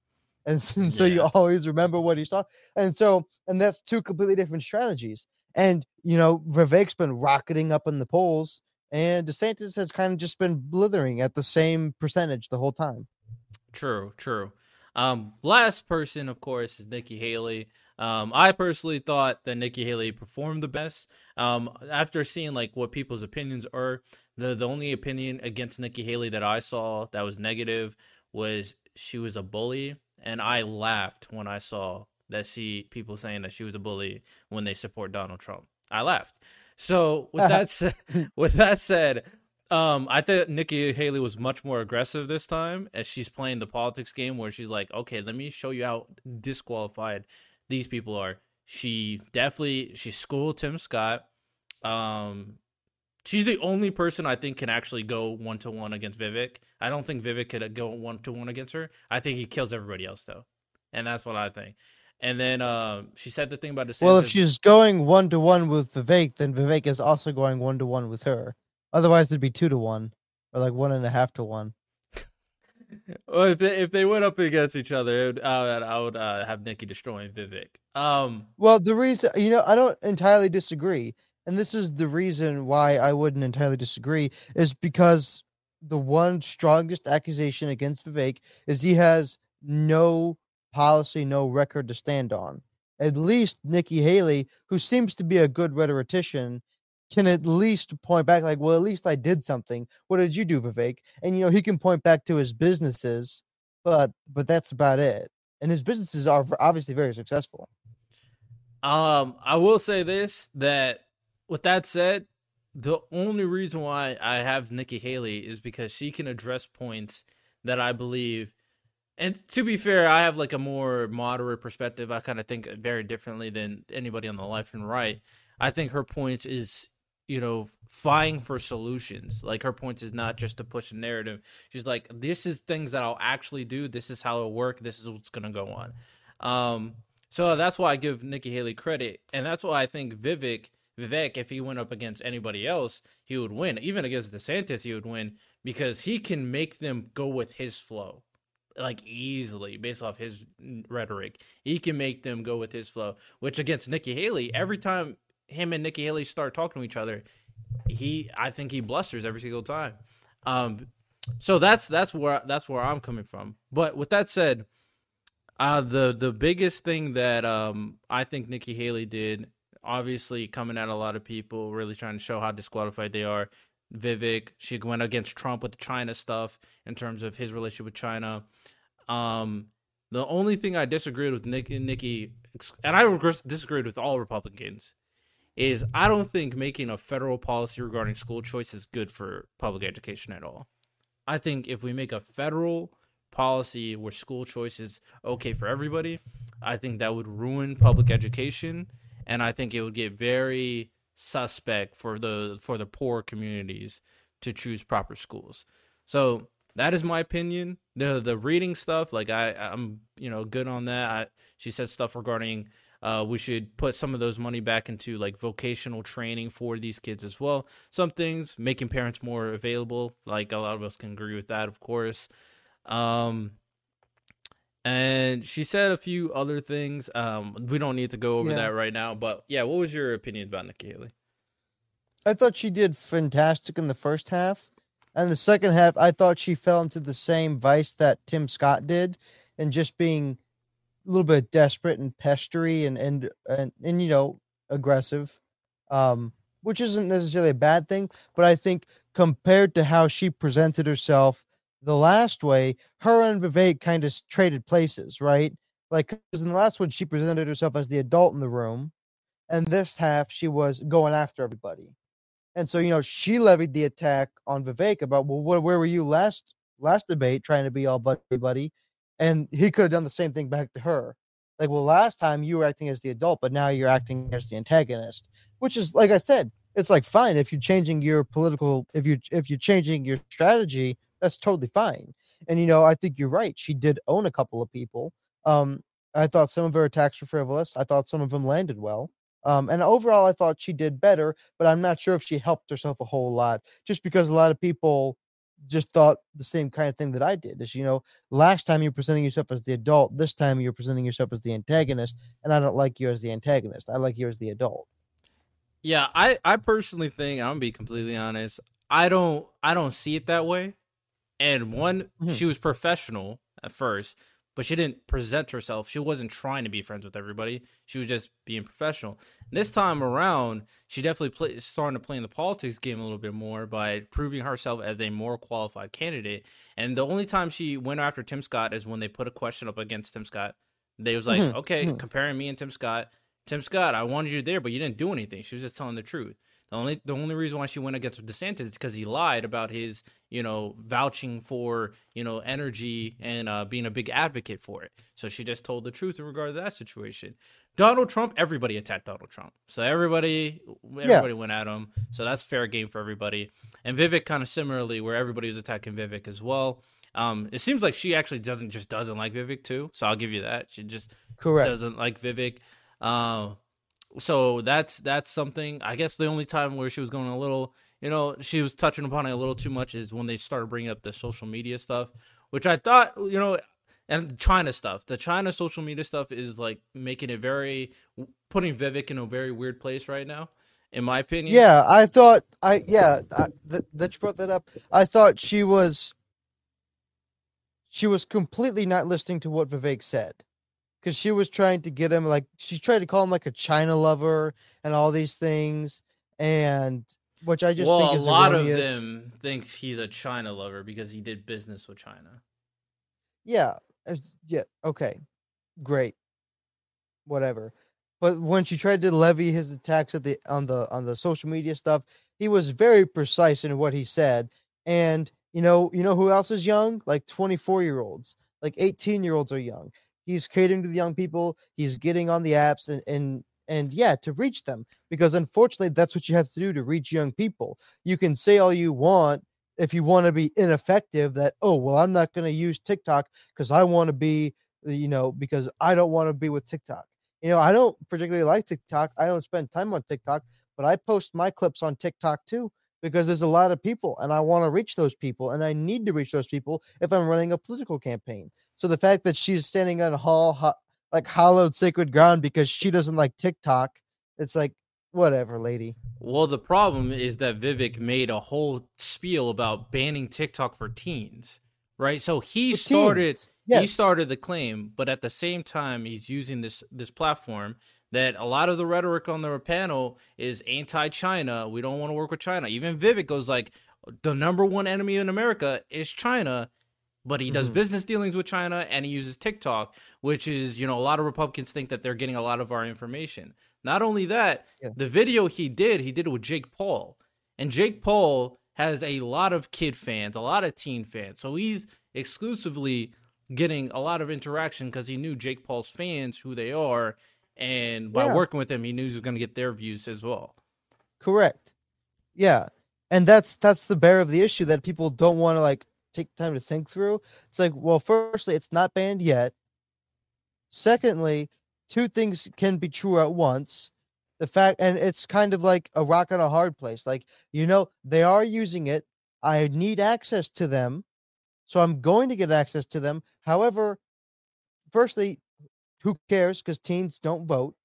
And, and so yeah. you always remember what he's talking. And so, and that's two completely different strategies. And, you know, Vivek's been rocketing up in the polls and DeSantis has kind of just been blithering at the same percentage the whole time. True, true. Um, last person, of course, is Nikki Haley. Um, I personally thought that Nikki Haley performed the best. Um, after seeing like what people's opinions are, the the only opinion against Nikki Haley that I saw that was negative was she was a bully, and I laughed when I saw that see people saying that she was a bully when they support Donald Trump. I laughed. So with that said, with that said, um, I think Nikki Haley was much more aggressive this time as she's playing the politics game where she's like, okay, let me show you how disqualified these people are. She definitely she schooled Tim Scott. Um, she's the only person I think can actually go one to one against Vivek. I don't think Vivek could go one to one against her. I think he kills everybody else though, and that's what I think. And then uh, she said the thing about DeSantis. Well, if she's going one to one with Vivek, then Vivek is also going one to one with her. Otherwise, it'd be two to one, or like one and a half to one. well, if they, if they went up against each other, would, uh, I would uh, have Nikki destroying Vivek. Um, well, the reason you know I don't entirely disagree, and this is the reason why I wouldn't entirely disagree is because the one strongest accusation against Vivek is he has no policy, no record to stand on. At least Nikki Haley, who seems to be a good rhetorician, can at least point back, like, well, at least I did something. What did you do, Vivek? And you know, he can point back to his businesses, but but that's about it. And his businesses are obviously very successful. Um, I will say this that with that said, the only reason why I have Nikki Haley is because she can address points that I believe and to be fair, I have like a more moderate perspective. I kind of think very differently than anybody on the left and right. I think her point is you know, vying for solutions. Like her point is not just to push a narrative. She's like, this is things that I'll actually do. This is how it'll work. This is what's gonna go on. Um, so that's why I give Nikki Haley credit, and that's why I think Vivek, Vivek, if he went up against anybody else, he would win. Even against DeSantis, he would win because he can make them go with his flow, like easily based off his rhetoric. He can make them go with his flow. Which against Nikki Haley, every time him and Nikki Haley start talking to each other, he I think he blusters every single time. Um, so that's that's where that's where I'm coming from. But with that said, uh, the the biggest thing that um I think Nikki Haley did, obviously coming at a lot of people, really trying to show how disqualified they are. Vivek, she went against Trump with the China stuff in terms of his relationship with China. Um, the only thing I disagreed with Nikki, Nikki, and I disagreed with all Republicans, is I don't think making a federal policy regarding school choice is good for public education at all. I think if we make a federal policy where school choice is okay for everybody, I think that would ruin public education and I think it would get very suspect for the for the poor communities to choose proper schools. So that is my opinion. The the reading stuff, like I I'm you know good on that. I, she said stuff regarding uh, we should put some of those money back into like vocational training for these kids as well. Some things making parents more available, like a lot of us can agree with that, of course. Um, and she said a few other things. Um, we don't need to go over yeah. that right now, but yeah, what was your opinion about Nikki Haley? I thought she did fantastic in the first half. And the second half, I thought she fell into the same vice that Tim Scott did and just being a little bit desperate and pestery and and and, and you know aggressive, um, which isn't necessarily a bad thing. But I think compared to how she presented herself the last way, her and Vivek kind of traded places, right? Like, because in the last one, she presented herself as the adult in the room, and this half she was going after everybody. And so, you know, she levied the attack on Vivek about, well, where, where were you last last debate, trying to be all buddy buddy? And he could have done the same thing back to her. Like, well, last time you were acting as the adult, but now you're acting as the antagonist, which is like I said, it's like fine if you're changing your political if you if you're changing your strategy, that's totally fine. And you know, I think you're right. She did own a couple of people. Um, I thought some of her attacks were frivolous. I thought some of them landed well. Um, and overall, I thought she did better, but I'm not sure if she helped herself a whole lot just because a lot of people just thought the same kind of thing that I did. Is you know, last time you're presenting yourself as the adult, this time you're presenting yourself as the antagonist, and I don't like you as the antagonist. I like you as the adult. Yeah, I I personally think I'm gonna be completely honest. I don't I don't see it that way. And one, mm-hmm. she was professional at first, but she didn't present herself. She wasn't trying to be friends with everybody. She was just being professional. And this time around, she definitely play, starting to play in the politics game a little bit more by proving herself as a more qualified candidate. And the only time she went after Tim Scott is when they put a question up against Tim Scott. They was like, Mhm, okay, mhm. comparing me and Tim Scott. Tim Scott, I wanted you there, but you didn't do anything. She was just telling the truth. The only the only reason why she went against DeSantis is because he lied about his, you know, vouching for, you know, energy and uh, being a big advocate for it. So she just told the truth in regard to that situation. Donald Trump, everybody attacked Donald Trump. So everybody everybody went at him. So that's fair game for everybody. And Vivek kind of similarly, where everybody was attacking Vivek as well. Um, it seems like she actually doesn't just doesn't like Vivek too. So I'll give you that. She just Correct. doesn't like Vivek. Um, so that's that's something. I guess the only time where she was going a little, you know, she was touching upon it a little too much is when they started bringing up the social media stuff, which I thought, you know, and China stuff. The China social media stuff is like making it very putting Vivek in a very weird place right now, in my opinion. Yeah, I thought I yeah I, th- that you brought that up. I thought she was she was completely not listening to what Vivek said because she was trying to get him like she tried to call him like a China lover and all these things, and which I just well, think a is a lot of them think he's a China lover because he did business with China. Yeah, yeah, okay, great, whatever. But when she tried to levy his attacks at the on the on the social media stuff, he was very precise in what he said. And you know, you know who else is young? Like twenty four year olds, like eighteen year olds are young. He's catering to the young people. He's getting on the apps and and and yeah, to reach them because unfortunately that's what you have to do to reach young people. You can say all you want if you want to be ineffective that oh well I'm not going to use TikTok because I want to be uh, you know because I don't want to be with TikTok. You know, I don't particularly like TikTok. I don't spend time on TikTok, but I post my clips on TikTok too because there's a lot of people and I want to reach those people and I need to reach those people if I'm running a political campaign. So the fact that she's standing on hall ho- like hollowed sacred ground because she doesn't like TikTok, it's like whatever, lady. Well, the problem is that Vivek made a whole spiel about banning TikTok for teens, right? So he For started teens, he started the claim, but at the same time he's using this this platform that a lot of the rhetoric on the panel is anti-China. We don't want to work with China. Even Vivek goes like the number one enemy in America is China, but he does Mhm. business dealings with China and he uses TikTok, which is, you know, a lot of Republicans think that they're getting a lot of our information. Not only that, Yeah. the video he did, he did it with Jake Paul. And Jake Paul has a lot of kid fans, a lot of teen fans. So he's exclusively getting a lot of interaction because he knew Jake Paul's fans, who they are. And by Yeah. working with them, he knew he was going to get their views as well. Correct. Yeah. And that's that's the bear of the issue that people don't want to like take time to think through. It's like, well, firstly, it's not banned yet. Secondly, two things can be true at once. The fact and it's kind of like a rock on a hard place. Like, you know, they are using it. I need access to them. So I'm going to get access to them. However, firstly, who cares? Because teens don't vote,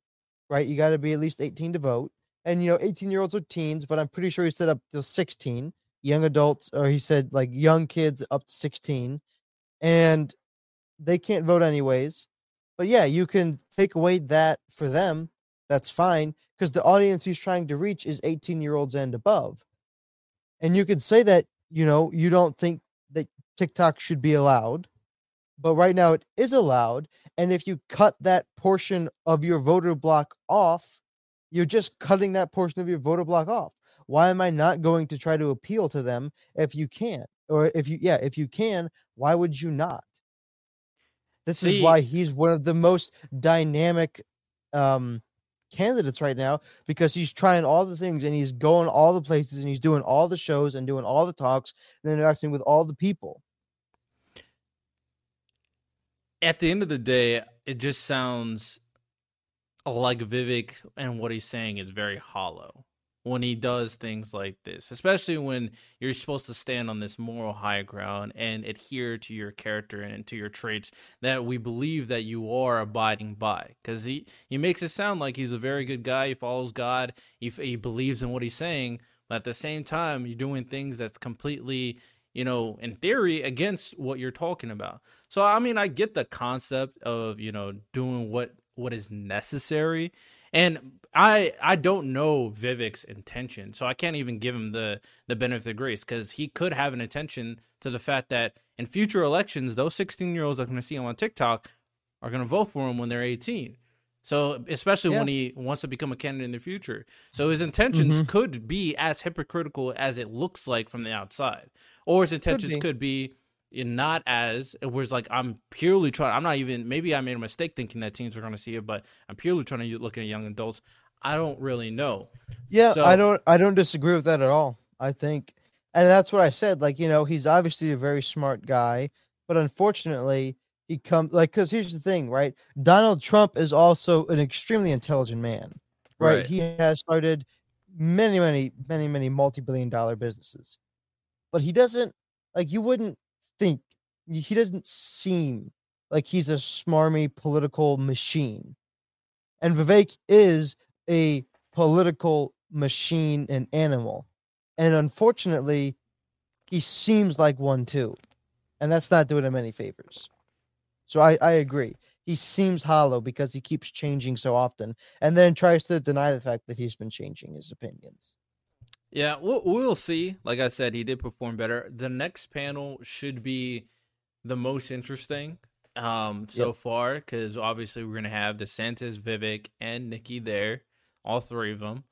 right? You got to be at least 18 to vote and you know 18 year olds are teens but i'm pretty sure he said up to 16 young adults or he said like young kids up to 16 and they can't vote anyways but yeah you can take away that for them that's fine because the audience he's trying to reach is 18 year olds and above and you could say that you know you don't think that tiktok should be allowed but right now it is allowed and if you cut that portion of your voter block off you're just cutting that portion of your voter block off. Why am I not going to try to appeal to them if you can't? Or if you, yeah, if you can, why would you not? This See- is why he's one of the most dynamic um, candidates right now because he's trying all the things and he's going all the places and he's doing all the shows and doing all the talks and interacting with all the people. at the end of the day, it just sounds like Vivek and what he's saying is very hollow when he does things like this, especially when you're supposed to stand on this moral high ground and adhere to your character and to your traits that we believe that you are abiding by. Because he, he makes it sound like he's a very good guy. He follows God. He, he believes in what he's saying. But at the same time, you're doing things that's completely, you know, in theory, against what you're talking about. So I mean, I get the concept of you know doing what what is necessary, and I I don't know Vivek's intention, so I can't even give him the the benefit of the grace because he could have an intention to the fact that in future elections, those 16 year olds are going to see him on TikTok are going to vote for him when they're 18. So, especially Yeah. when he wants to become a candidate in the future. So, his intentions Mhm. could be as hypocritical as it looks like from the outside, or his intentions be. could be not as it was like I'm purely trying. I'm not even. Maybe I made a mistake thinking that teens were going to see it, but I'm purely trying to look at young adults. I don't really know. Yeah, So- I don't I don't disagree with that at all. I think and that's what I said like, you know, he's obviously a very smart guy, but unfortunately, he comes like cuz here's the thing, right? Donald Trump is also an extremely intelligent man. Right? Right. He has started many many many many multi-billion dollar businesses. But he doesn't like you wouldn't think he doesn't seem like he's a smarmy political machine. And Vivek is a political machine and animal. And unfortunately, he seems like one too. And that's not doing him any favors. So I, I agree. He seems hollow because he keeps changing so often and then tries to deny the fact that he's been changing his opinions. Yeah, we'll, we'll see. Like I said, he did perform better. The next panel should be the most interesting um so Yep. far because obviously we're gonna have DeSantis, Vivek, and Nikki there, all three of them,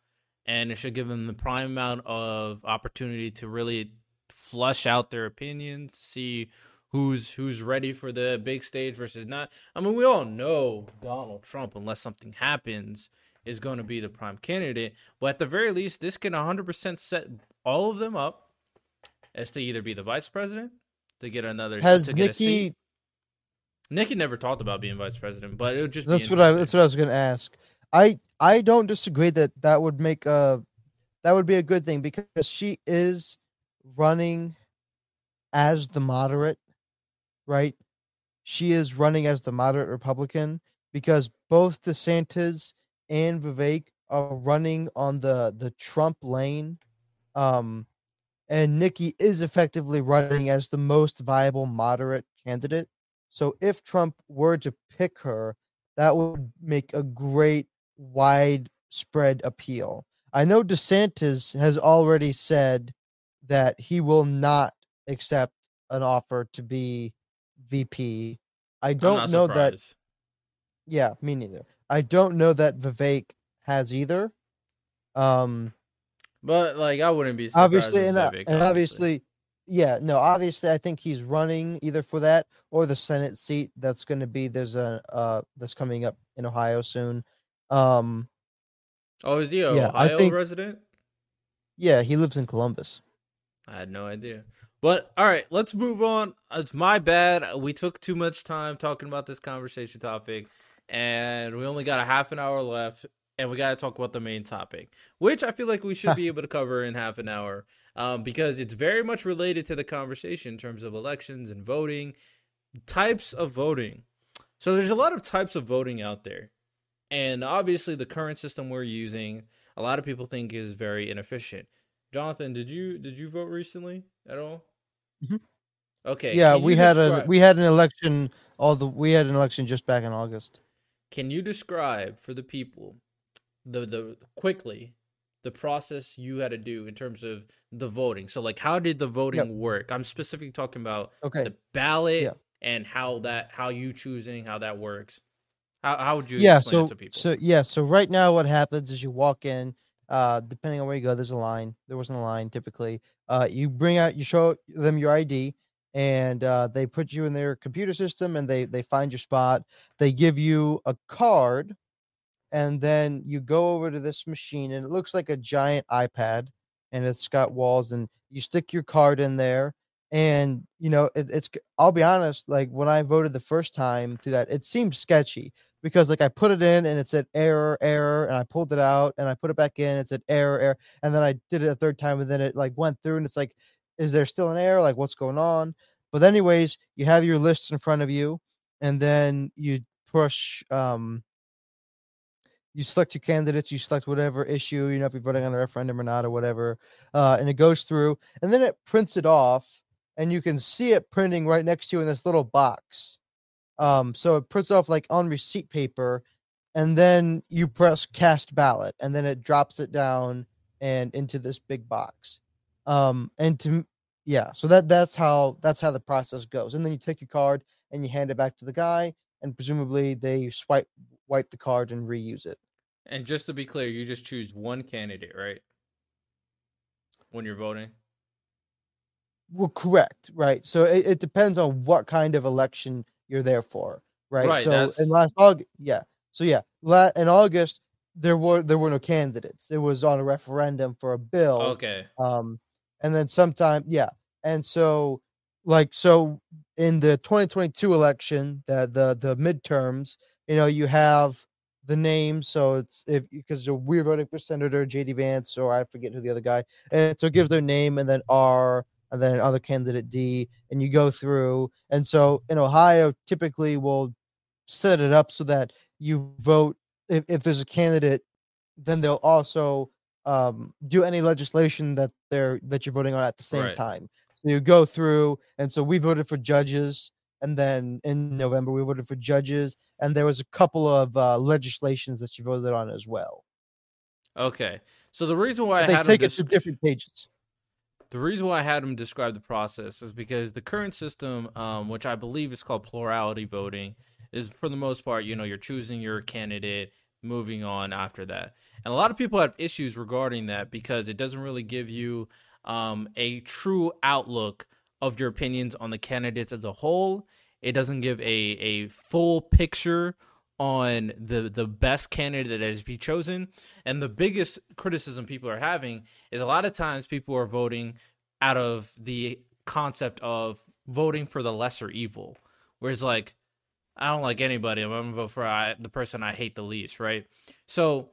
and it should give them the prime amount of opportunity to really flush out their opinions, see who's who's ready for the big stage versus not. I mean, we all know Donald Trump, unless something happens, is going to be the prime candidate. But at the very least, this can 100% set all of them up as to either be the vice president, to get another Has to get a seat. Nikki Nikki never talked about being vice president, but it would just That's be what I that's what I was going to ask. I I don't disagree that that would make a that would be a good thing because she is running as the moderate, right? She is running as the moderate Republican because both DeSantis and Vivek are running on the the Trump lane. Um and Nikki is effectively running as the most viable moderate candidate. So if Trump were to pick her, that would make a great widespread appeal. I know DeSantis has already said that he will not accept an offer to be VP. I don't know that yeah, me neither. I don't know that Vivek has either. Um But like, I wouldn't be surprised obviously and, Vivek, and obviously yeah no obviously i think he's running either for that or the senate seat that's going to be there's a uh that's coming up in ohio soon um Oh, is he a yeah, Ohio think- resident? yeah he lives in columbus I had no idea. But all right, let's move on. It's my bad. We took too much time talking about this conversation topic, and we only got a half an hour left, and we got to talk about the main topic, which I feel like we should be able to cover in half an hour, um, because it's very much related to the conversation in terms of elections and voting, types of voting. So there's a lot of types of voting out there, and obviously the current system we're using, a lot of people think is very inefficient. Jonathan, did you did you vote recently at all? Mhm. Okay. yeah we had a we had an election all the we had an election just back in august Can you describe for the people the the quickly the process you had to do in terms of the voting? So like how did the voting work? I'm specifically talking about okay the ballot Yeah. and how that how you choosing how that works. How how would you yeah explain so it to people? so yeah so right now what happens is you walk in uh depending on where you go there's a line there wasn't a line typically uh you bring out you show them your id and uh they put you in their computer system and they they find your spot. They give you a card and then you go over to this machine and it looks like a giant ipad and it's got walls and you stick your card in there and you know it, it's i'll be honest like when i voted the first time to that it seemed sketchy because like I put it in and it said error, error, and I pulled it out and I put it back in, it said error, error, and then I did it a third time and then it like went through and it's like, is there still an error? Like what's going on? But anyways, you have your list in front of you, and then you push um you select your candidates, you select whatever issue, you know, if you're voting on a referendum or not or whatever, uh, and it goes through, and then it prints it off, and you can see it printing right next to you in this little box. Um, so it prints off like on receipt paper, and then you press cast ballot, and then it drops it down and into this big box. Um, and to yeah, so that that's how that's how the process goes. And then you take your card and you hand it back to the guy, and presumably they swipe wipe the card and reuse it. And just to be clear, you just choose one candidate, right? When you're voting. Well, correct, right? So it, it depends on what kind of election you're there for, right? Right, so that's- in last August, yeah. So yeah, la- in August there were there were no candidates. It was on a referendum for a bill. Okay. Um, and then sometime, yeah. And so, like, so in the 2022 election, the the the midterms, you know, you have the names. So it's if because we're voting for Senator J.D. Vance, or I forget who the other guy, and so it gives their name and then R and then other candidate D, and you go through. And so in Ohio, typically we'll set it up so that you vote if, if there's a candidate, then they'll also um, do any legislation that they're that you're voting on at the same Right. time. So you go through, and so we voted for judges, and then in November we voted for judges, and there was a couple of uh, legislations that you voted on as well. Okay. So the reason why I they had take it to different pages. the reason why I had him describe the process is because the current system, um, which I believe is called plurality voting, is for the most part, you know, you're choosing your candidate, moving on after that. And a lot of people have issues regarding that because it doesn't really give you um, a true outlook of your opinions on the candidates as a whole. It doesn't give a, a full picture on the the best candidate that has been chosen. And the biggest criticism people are having is a lot of times people are voting out of the concept of voting for the lesser evil. Whereas like I don't like anybody. I'm gonna vote for I, the person I hate the least, right? So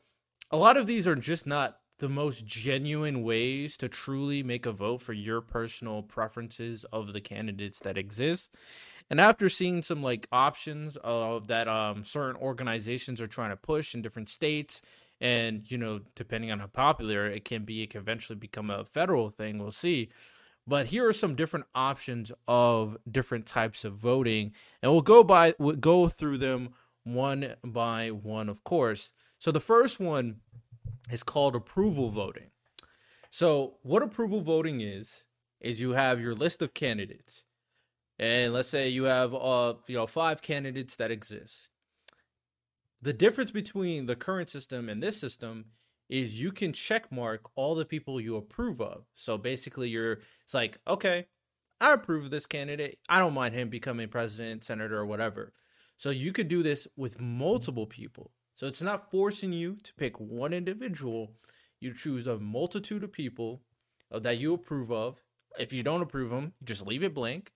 a lot of these are just not the most genuine ways to truly make a vote for your personal preferences of the candidates that exist. And after seeing some like options of that um certain organizations are trying to push in different states and you know depending on how popular it can be it can eventually become a federal thing we'll see but here are some different options of different types of voting and we'll go by we'll go through them one by one of course. So the first one is called approval voting. So what approval voting is is you have your list of candidates. And let's say you have uh you know five candidates that exist. The difference between the current system and this system is you can check mark all the people you approve of. So basically you're it's like, okay, I approve of this candidate. I don't mind him becoming president, senator, or whatever. So you could do this with multiple people. So it's not forcing you to pick one individual. You choose a multitude of people uh, that you approve of. If you don't approve them, just leave it blank,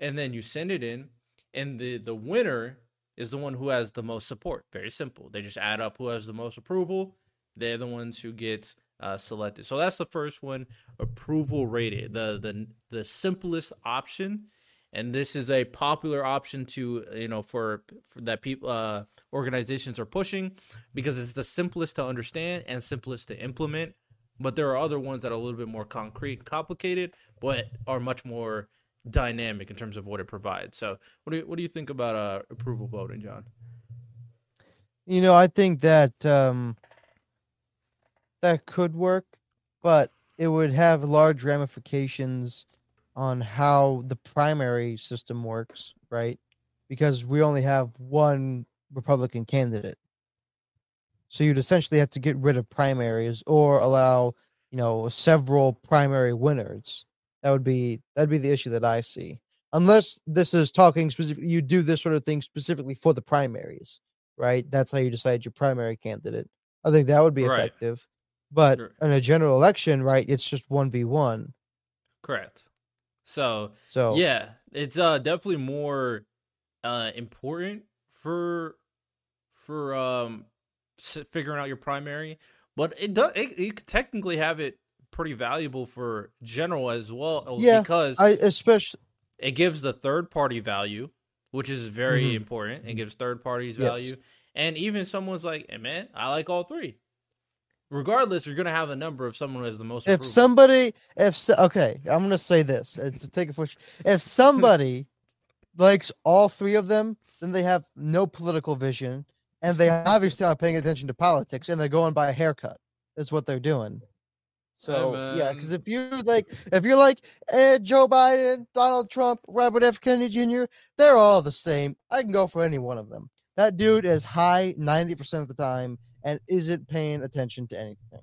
and then you send it in. And the the winner is the one who has the most support. Very simple. They just add up who has the most approval. They're the ones who get uh, selected. So that's the first one, approval rated, the the the simplest option, and this is a popular option to you know for, for that people uh, organizations are pushing because it's the simplest to understand and simplest to implement. But there are other ones that are a little bit more concrete, and complicated, but are much more dynamic in terms of what it provides. So, what do you, what do you think about uh, approval voting, John? You know, I think that um, that could work, but it would have large ramifications on how the primary system works, right? Because we only have one Republican candidate. So you'd essentially have to get rid of primaries or allow, you know, several primary winners. That would be that'd be the issue that I see. Unless this is talking specifically, you do this sort of thing specifically for the primaries, right? That's how you decide your primary candidate. I think that would be effective. But Sure. in a general election, right, it's just one v one. Correct. So So yeah, it's uh definitely more uh important for for um figuring out your primary, but it does it, you could technically have it pretty valuable for general as well uh, Yeah, because I especially it gives the third party value, which is very Mhm. important. It gives third parties Yes. value, and even someone's like, "Hey man, I like all three. Regardless, you're gonna have a number of someone who has the most. if approval. somebody if so, okay i'm gonna say this it's a take a for if somebody likes all three of them then they have no political vision and they obviously aren't paying attention to politics and they're going by a haircut is what they're doing So Hey, yeah, because if you're like, if you're like eh, Joe Biden, Donald Trump, Robert F. Kennedy Jr., they're all the same. I can go for any one of them. That dude is high ninety percent of the time and isn't paying attention to anything.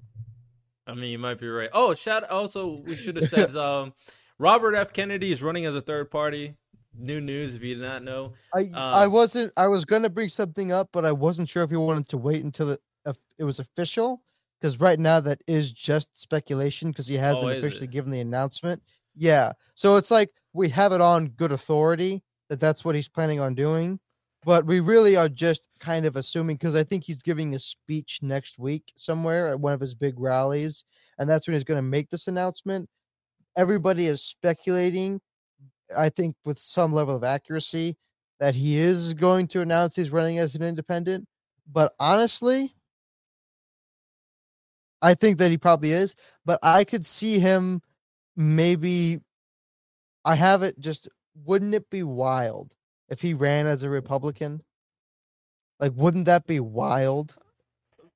I mean, you might be right. Oh, shout! Also, we should have said um, Robert F. Kennedy is running as a third party. New news, if you did not know. I I Um, wasn't. I was gonna bring something up, but I wasn't sure if you wanted to wait until it it was official. Because right now that is just speculation because he hasn't Oh, officially it? given the announcement. Yeah, so it's like we have it on good authority that that's what he's planning on doing, but we really are just kind of assuming because I think he's giving a speech next week somewhere at one of his big rallies, and that's when he's going to make this announcement. Everybody is speculating I think with some level of accuracy that he is going to announce he's running as an independent. But honestly, I think that he probably is. But I could see him maybe. I have it just. Wouldn't it be wild if he ran as a Republican? Like, wouldn't that be wild?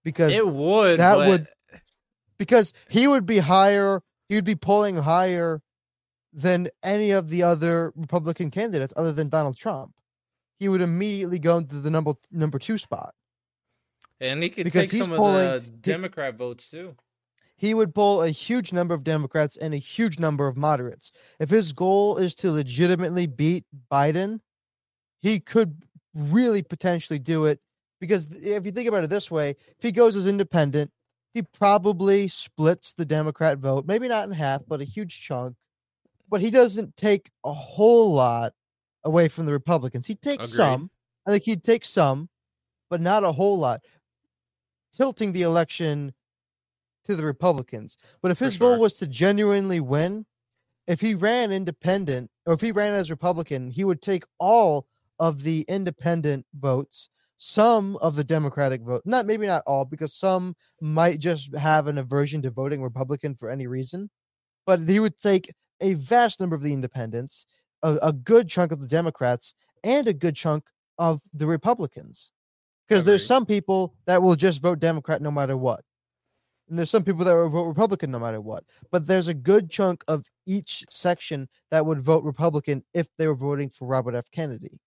Because It would. that but would- because he would be higher, he would be polling higher than any of the other Republican candidates other than Donald Trump. He would immediately go into the number number two spot. and he could because take he's some polling- of the Democrat votes too. He would pull a huge number of Democrats and a huge number of moderates. If his goal is to legitimately beat Biden, he could really potentially do it. Because if you think about it this way, if he goes as independent, he probably splits the Democrat vote, maybe not in half, but a huge chunk. But he doesn't take a whole lot away from the Republicans. He takes Agreed. some. I think he'd take some, but not a whole lot, tilting the election to the Republicans. But if his goal was to genuinely win, if he ran independent or if he ran as Republican, he would take all of the independent votes, some of the Democratic vote, not maybe not all, because some might just have an aversion to voting Republican for any reason. But he would take a vast number of the independents, a, a good chunk of the Democrats, and a good chunk of the Republicans. Because there's some people that will just vote Democrat no matter what. And there's some people that will vote Republican no matter what. But there's a good chunk of each section that would vote Republican if they were voting for Robert F. Kennedy.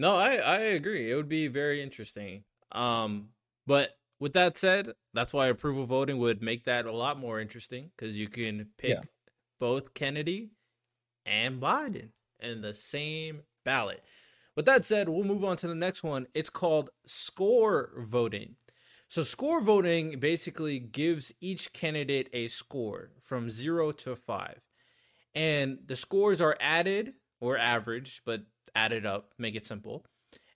No, I I agree. It would be very interesting. Um, but with that said, that's why approval voting would make that a lot more interesting because you can pick Yeah. both Kennedy and Biden in the same ballot. With that said, we'll move on to the next one. It's called score voting. So score voting basically gives each candidate a score from 0 to 5. And the scores are added or averaged, but added up, make it simple.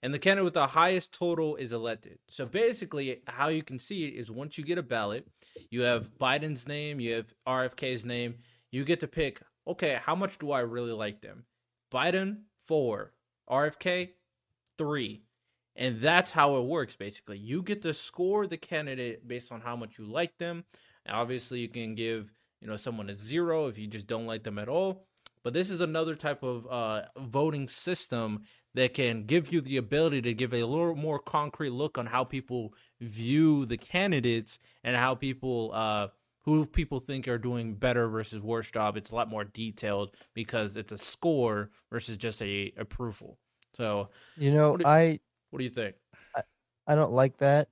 And the candidate with the highest total is elected. So basically, how you can see it is once you get a ballot, you have Biden's name, you have RFK's name, you get to pick, okay, how much do I really like them? Biden, four. RFK, three. And that's how it works basically. You get to score the candidate based on how much you like them. Obviously, you can give you know someone a zero if you just don't like them at all. But this is another type of uh, voting system that can give you the ability to give a little more concrete look on how people view the candidates and how people uh, who people think are doing better versus worse job. It's a lot more detailed because it's a score versus just a approval. So, You know, What do- I what do you think? I don't like that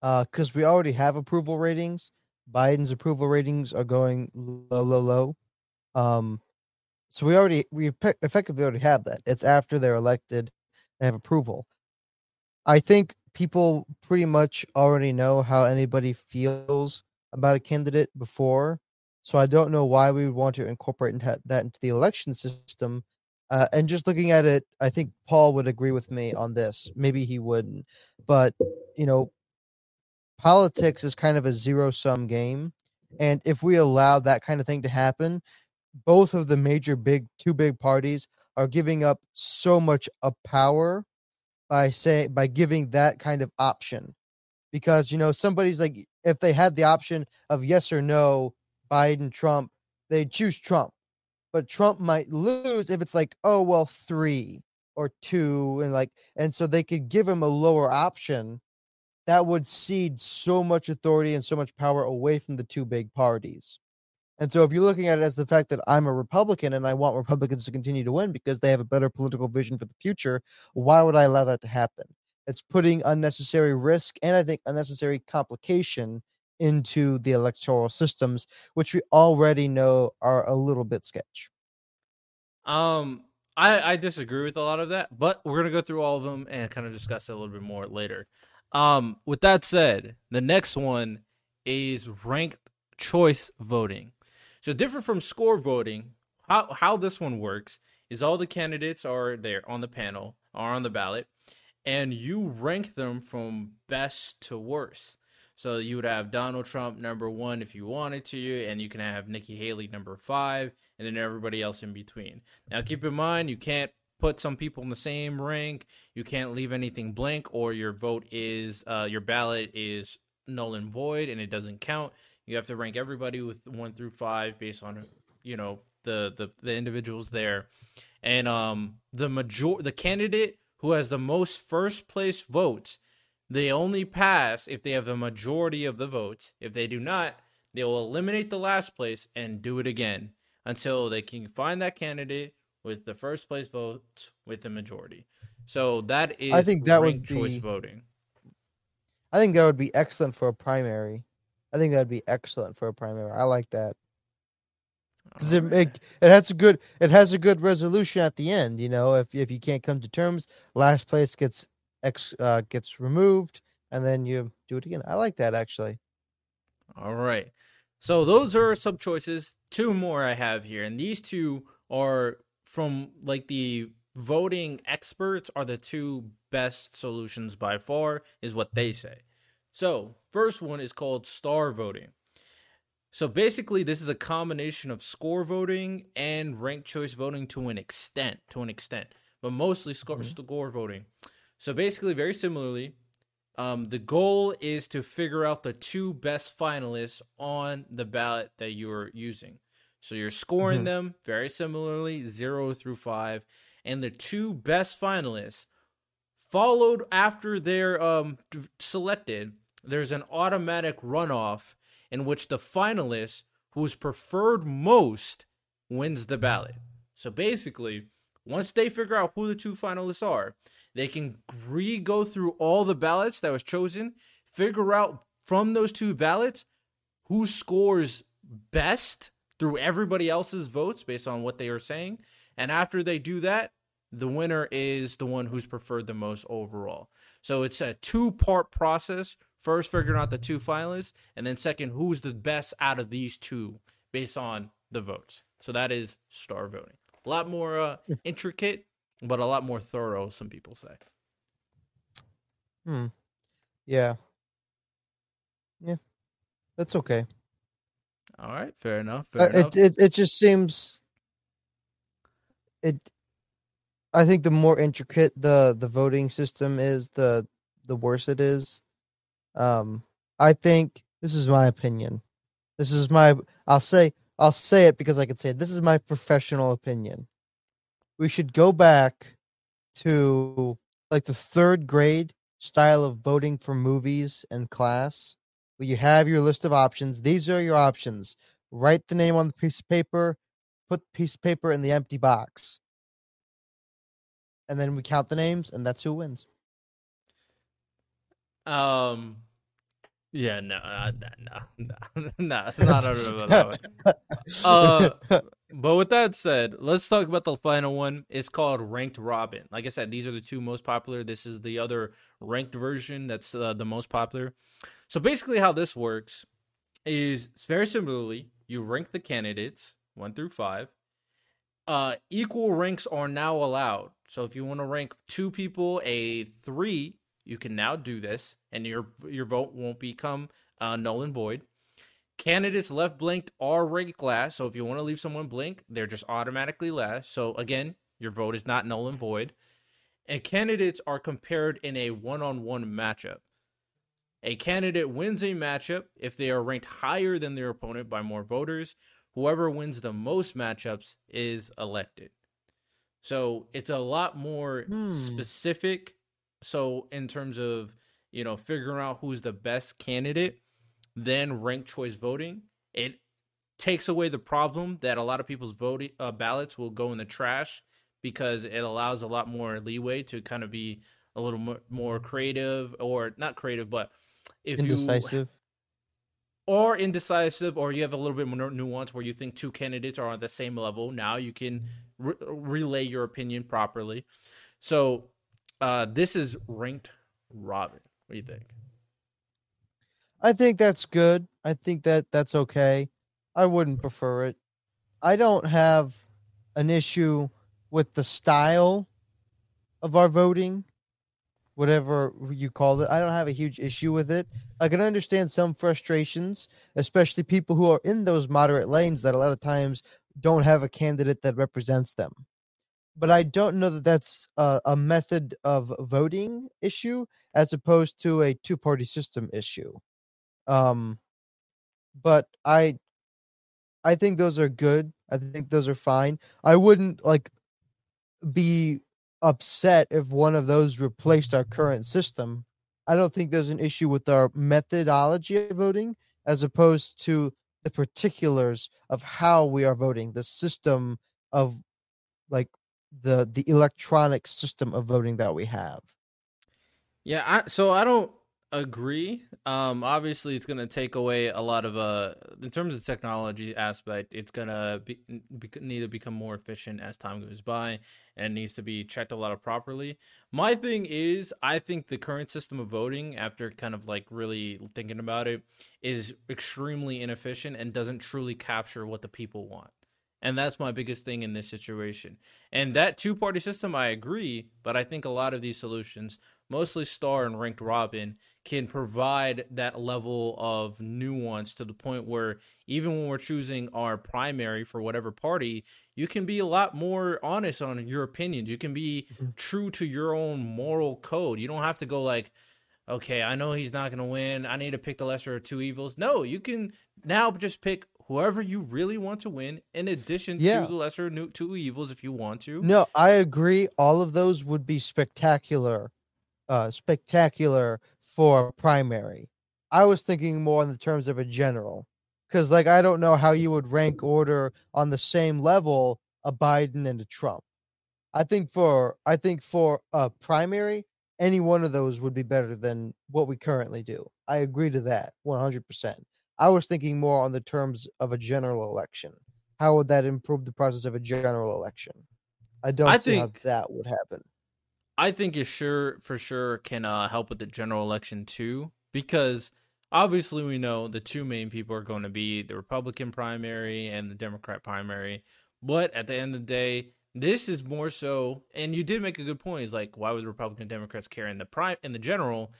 because we already have approval ratings. Biden's approval ratings are going low, low, low. Um, so we already we effectively already have that. It's after they're elected, they have approval. I think people pretty much already know how anybody feels about a candidate before, so I don't know why we would want to incorporate that into the election system. Uh, and just looking at it, I think Paul would agree with me on this. Maybe he wouldn't, but you know, politics is kind of a zero sum game. And if we allow that kind of thing to happen, both of the major big two big parties are giving up so much of power by say by giving that kind of option. Because you know, somebody's like if they had the option of yes or no, Biden, Trump, they'd choose Trump. But Trump might lose if it's like, oh well, three or two, and like and so they could give him a lower option that would cede so much authority and so much power away from the two big parties. And so if you're looking at it as the fact that I'm a Republican and I want Republicans to continue to win because they have a better political vision for the future, why would I allow that to happen? It's putting unnecessary risk and I think unnecessary complication into the electoral systems, which we already know are a little bit sketch. Um, I, I disagree with a lot of that, but we're gonna go through all of them and kind of discuss it a little bit more later. Um, with that said, the next one is ranked choice voting. So different from score voting, how how this one works is all the candidates are there on the panel, are on the ballot, and you rank them from best to worst. So you would have Donald Trump number one if you wanted to, and you can have Nikki Haley number five, and then everybody else in between. Now keep in mind you can't put some people in the same rank. You can't leave anything blank, or your vote is uh, your ballot is null and void, and it doesn't count. You have to rank everybody with one through five based on you know the the, the individuals there, and um the major the candidate who has the most first place votes they only pass if they have the majority of the votes. If they do not, they will eliminate the last place and do it again until they can find that candidate with the first place votes with the majority. So that is I think that would choice be- voting. I think that would be excellent for a primary. I think that would be excellent for a primary. I like that. because it, it it has a good it has a good resolution at the end. You know, if if you can't come to terms, last place gets ex uh, gets removed, and then you do it again. I like that actually. All right. So those are some choices. Two more I have here, and these two are from like the voting experts are the two best solutions by far, is what they say. So first one is called star voting. So basically, this is a combination of score voting and ranked choice voting to an extent, to an extent, but mostly score, Mhm. score voting. So basically, very similarly, um, the goal is to figure out the two best finalists on the ballot that you're using. So you're scoring Mhm. them very similarly, zero through five, and the two best finalists followed after they're um, selected. There's an automatic runoff in which the finalist who's preferred most wins the ballot. So basically, once they figure out who the two finalists are, they can re go through all the ballots that was chosen, figure out from those two ballots who scores best through everybody else's votes based on what they are saying. And after they do that, the winner is the one who's preferred the most overall. So it's a two part process. First, figuring out the two finalists, and then second, who's the best out of these two based on the votes. So that is star voting. A lot more uh, intricate, but a lot more thorough, some people say. Hmm. Yeah. Yeah. That's okay. All right, fair enough. Uh, Fair enough. it, it it just seems it I think the more intricate the the voting system is, the the worse it is. Um I think this is my opinion. This is my I'll say I'll say it because I can say it. This is my professional opinion. We should go back to like the third grade style of voting for movies and class where you have your list of options. These are your options. Write the name on the piece of paper, put the piece of paper in the empty box. And then we count the names, and that's who wins. Um, yeah, no, no, no, no, it's not that way. Uh, But with that said, let's talk about the final one. It's called Ranked Robin. Like I said, these are the two most popular. This is the other ranked version that's uh, the most popular. So basically, how this works is very similarly, you rank the candidates one through five. Uh, equal ranks are now allowed. So if you want to rank two people a three, you can now do this, and your your vote won't become uh, null and void. Candidates left blanked are ranked last. So if you want to leave someone blank, they're just automatically last. So again, your vote is not null and void. And candidates are compared in a one on one matchup. A candidate wins a matchup if they are ranked higher than their opponent by more voters. Whoever wins the most matchups is elected. So it's a lot more Hmm. specific. So in terms of you know, figuring out who's the best candidate then ranked choice voting. It takes away the problem that a lot of people's voting uh, ballots will go in the trash because it allows a lot more leeway to kind of be a little more, more creative or not creative, but if Indecisive. you or indecisive, or you have a little bit more nuance where you think two candidates are on the same level. Now you can re- relay your opinion properly. So uh, this is ranked Robin. What do you think? I think that's good. I think that that's okay. I wouldn't prefer it. I don't have an issue with the style of our voting, whatever you call it. I don't have a huge issue with it. I can understand some frustrations, especially people who are in those moderate lanes that a lot of times don't have a candidate that represents them. But I don't know that that's a, a method of voting issue as opposed to a two party system issue. Um, but I I think those are good. I think those are fine. I wouldn't like be upset if one of those replaced our current system. I don't think there's an issue with our methodology of voting as opposed to the particulars of how we are voting, the system of like the the electronic system of voting that we have. Yeah, I, so I don't agree. Um, obviously, it's going to take away a lot of uh, in terms of technology aspect, it's going to be, be, need to become more efficient as time goes by, and needs to be checked a lot of properly. My thing is, I think the current system of voting, after kind of like really thinking about it, is extremely inefficient and doesn't truly capture what the people want. And that's my biggest thing in this situation. And that two party system, I agree, but I think a lot of these solutions mostly star and ranked robin can provide that level of nuance to the point where even when we're choosing our primary for whatever party you can be a lot more honest on your opinions you can be mm-hmm. true to your own moral code you don't have to go like okay i know he's not going to win i need to pick the lesser of two evils no you can now just pick whoever you really want to win in addition yeah. to the lesser two evils if you want to no i agree all of those would be spectacular uh, spectacular for primary. I was thinking more in the terms of a general, because like I don't know how you would rank order on the same level a Biden and a Trump. I think for I think for a primary, any one of those would be better than what we currently do. I agree to that 100%. I was thinking more on the terms of a general election. How would that improve the process of a general election? I don't I see think, how that would happen. I think it sure for sure can uh, help with the general election too, because obviously we know the two main people are going to be the Republican primary and the Democrat primary. But at the end of the day, this is more so, and you did make a good point. Is like, why would Republican Democrats care in the prime in the general?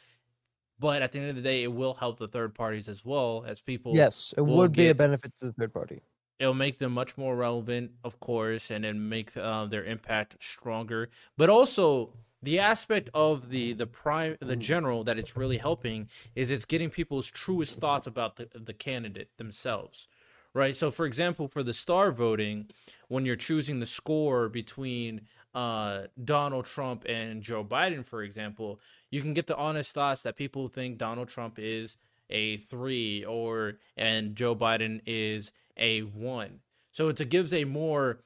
But at the end of the day, it will help the third parties as well as people. Yes, it would be a benefit to the third party it'll make them much more relevant, of course, and then make uh, their impact stronger. But also, the aspect of the the prime the general that it's really helping is it's getting people's truest thoughts about the, the candidate themselves right so for example for the star voting when you're choosing the score between uh, Donald Trump and Joe Biden for example you can get the honest thoughts that people think Donald Trump is a 3 or and Joe Biden is a 1 so it gives a more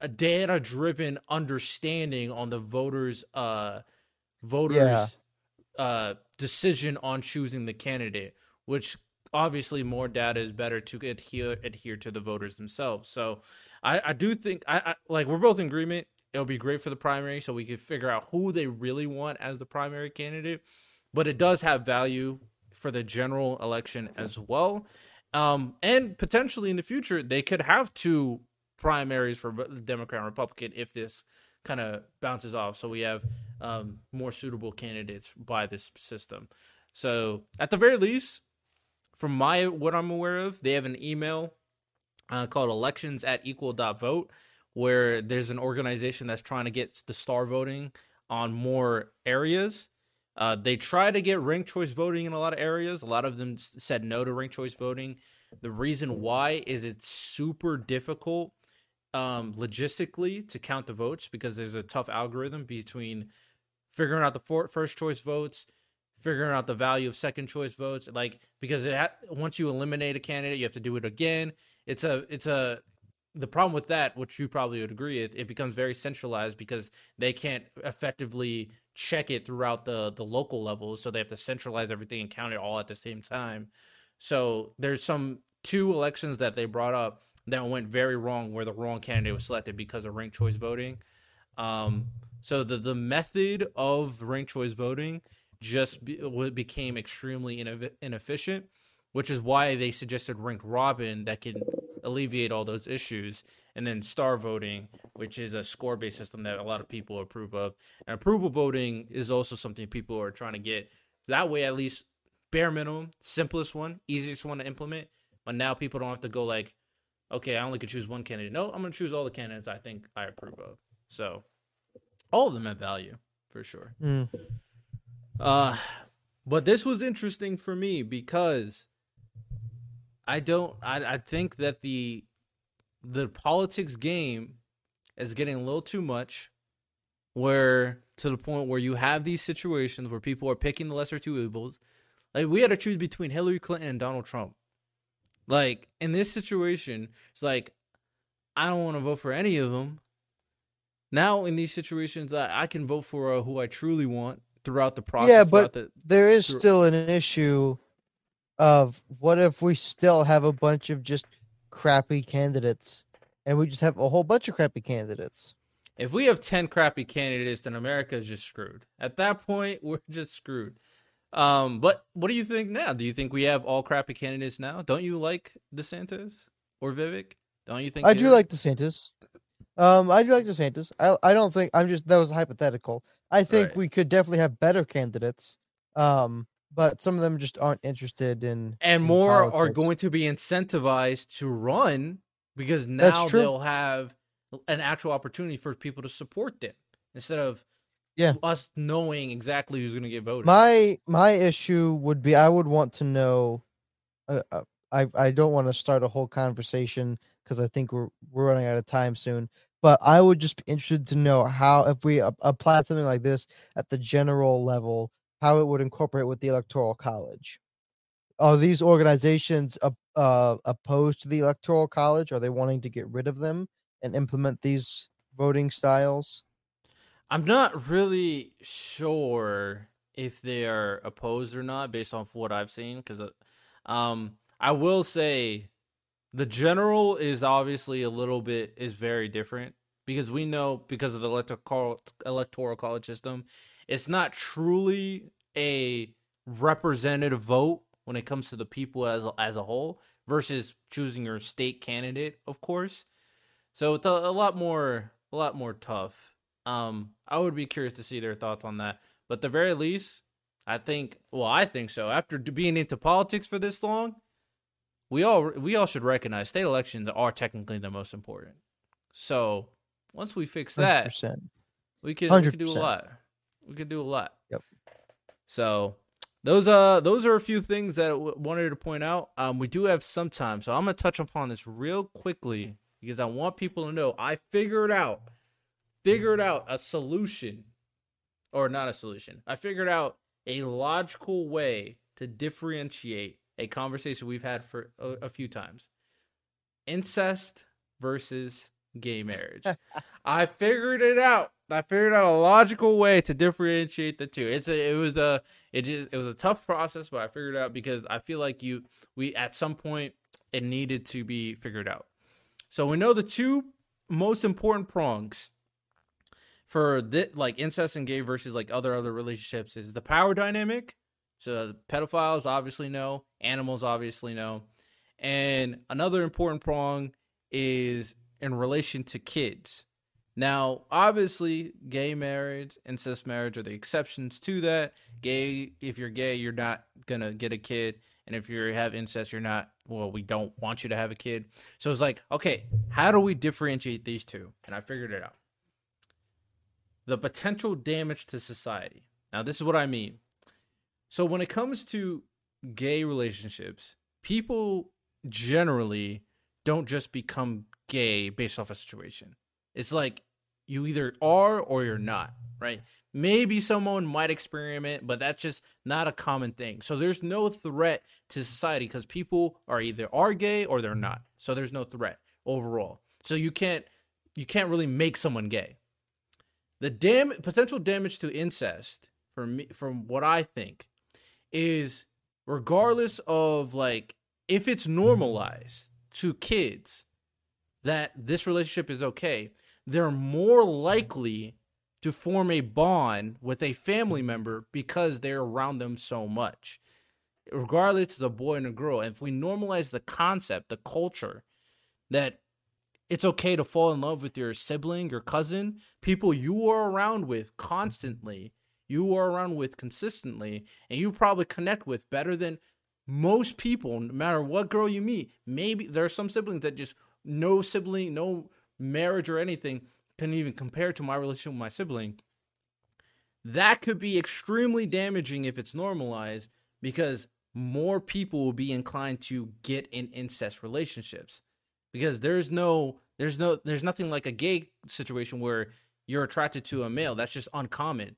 a data driven understanding on the voters uh voters yeah. uh decision on choosing the candidate which obviously more data is better to adhere adhere to the voters themselves. So i i do think I, I like we're both in agreement it'll be great for the primary so we can figure out who they really want as the primary candidate but it does have value for the general election as well um and potentially in the future they could have two primaries for Democrat and Republican if this kind of bounces off. So we have um, more suitable candidates by this system. So at the very least, from my what I'm aware of, they have an email uh, called elections at equal dot vote where there's an organization that's trying to get the star voting on more areas. Uh, they try to get ranked choice voting in a lot of areas. A lot of them said no to ranked choice voting. The reason why is it's super difficult um, logistically to count the votes because there's a tough algorithm between figuring out the first choice votes, figuring out the value of second choice votes, like because ha- once you eliminate a candidate, you have to do it again. It's a it's a the problem with that, which you probably would agree, it, it becomes very centralized because they can't effectively check it throughout the the local levels, so they have to centralize everything and count it all at the same time. So there's some two elections that they brought up that went very wrong, where the wrong candidate was selected because of ranked choice voting. Um, so the the method of ranked choice voting just be, became extremely inefficient, which is why they suggested ranked robin that can alleviate all those issues, and then star voting, which is a score based system that a lot of people approve of. And approval voting is also something people are trying to get. That way, at least bare minimum, simplest one, easiest one to implement. But now people don't have to go like, okay, I only could choose one candidate. No, I'm gonna choose all the candidates I think I approve of. So all of them have value for sure. Mm. Uh but this was interesting for me because I don't I, I think that the the politics game is getting a little too much where to the point where you have these situations where people are picking the lesser two evils. Like we had to choose between Hillary Clinton and Donald Trump. Like in this situation, it's like I don't want to vote for any of them. Now in these situations, I, I can vote for uh, who I truly want throughout the process. Yeah, but the, there is through, still an issue of what if we still have a bunch of just crappy candidates and we just have a whole bunch of crappy candidates. If we have 10 crappy candidates, then America is just screwed. At that point, we're just screwed. Um, but what do you think now? Do you think we have all crappy candidates now? Don't you like DeSantis or Vivek? Don't you think I do like DeSantis. Um, I do like DeSantis. I I don't think I'm just that was hypothetical. I think right. we could definitely have better candidates. Um, but some of them just aren't interested in and in more politics. are going to be incentivized to run because now they'll have an actual opportunity for people to support them instead of yeah us knowing exactly who's going to get voted. My my issue would be I would want to know. Uh, uh I I don't want to start a whole conversation because I think we're we're running out of time soon. But I would just be interested to know how if we apply something like this at the general level, how it would incorporate with the electoral college. Are these organizations uh, uh, opposed to the electoral college? Are they wanting to get rid of them and implement these voting styles? I'm not really sure if they are opposed or not based off what I've seen because uh, um, I will say the general is obviously a little bit is very different because we know because of the electoral electoral college system it's not truly a representative vote when it comes to the people as as a whole versus choosing your state candidate, of course. So it's a, a lot more a lot more tough. Um, I would be curious to see their thoughts on that. But the very least, I think well, I think so. After being into politics for this long, we all we all should recognize state elections are technically the most important. So once we fix that, 100%. we can, we can do a lot we could do a lot. Yep. So those uh those are a few things that I w- wanted to point out. Um, we do have some time, so I'm gonna touch upon this real quickly because I want people to know I figured out figured out a solution, or not a solution. I figured out a logical way to differentiate a conversation we've had for a, a few times. Incest versus gay marriage. I figured it out. I figured out a logical way to differentiate the two. It's a, it was a, it just, it was a tough process, but I figured out because I feel like you, we at some point it needed to be figured out. So we know the two most important prongs for this, like incest and gay versus like other other relationships is the power dynamic. So pedophiles obviously know, animals obviously know, and another important prong is in relation to kids. Now, obviously, gay marriage, and incest marriage are the exceptions to that. Gay, if you're gay, you're not gonna get a kid, and if you have incest, you're not. Well, we don't want you to have a kid. So it's like, okay, how do we differentiate these two? And I figured it out. The potential damage to society. Now, this is what I mean. So when it comes to gay relationships, people generally don't just become gay based off a situation. It's like you either are or you're not, right? Maybe someone might experiment, but that's just not a common thing. So there's no threat to society because people are either are gay or they're not. So there's no threat overall. So you can't you can't really make someone gay. The dam potential damage to incest for me from what I think is regardless of like if it's normalized to kids that this relationship is okay, they're more likely to form a bond with a family member because they're around them so much. Regardless, it's a boy and a girl. And if we normalize the concept, the culture, that it's okay to fall in love with your sibling, your cousin, people you are around with constantly, you are around with consistently, and you probably connect with better than most people, no matter what girl you meet. Maybe there are some siblings that just no sibling, no marriage or anything can even compare to my relationship with my sibling. That could be extremely damaging if it's normalized because more people will be inclined to get in incest relationships. Because there's no there's no there's nothing like a gay situation where you're attracted to a male. That's just uncommon.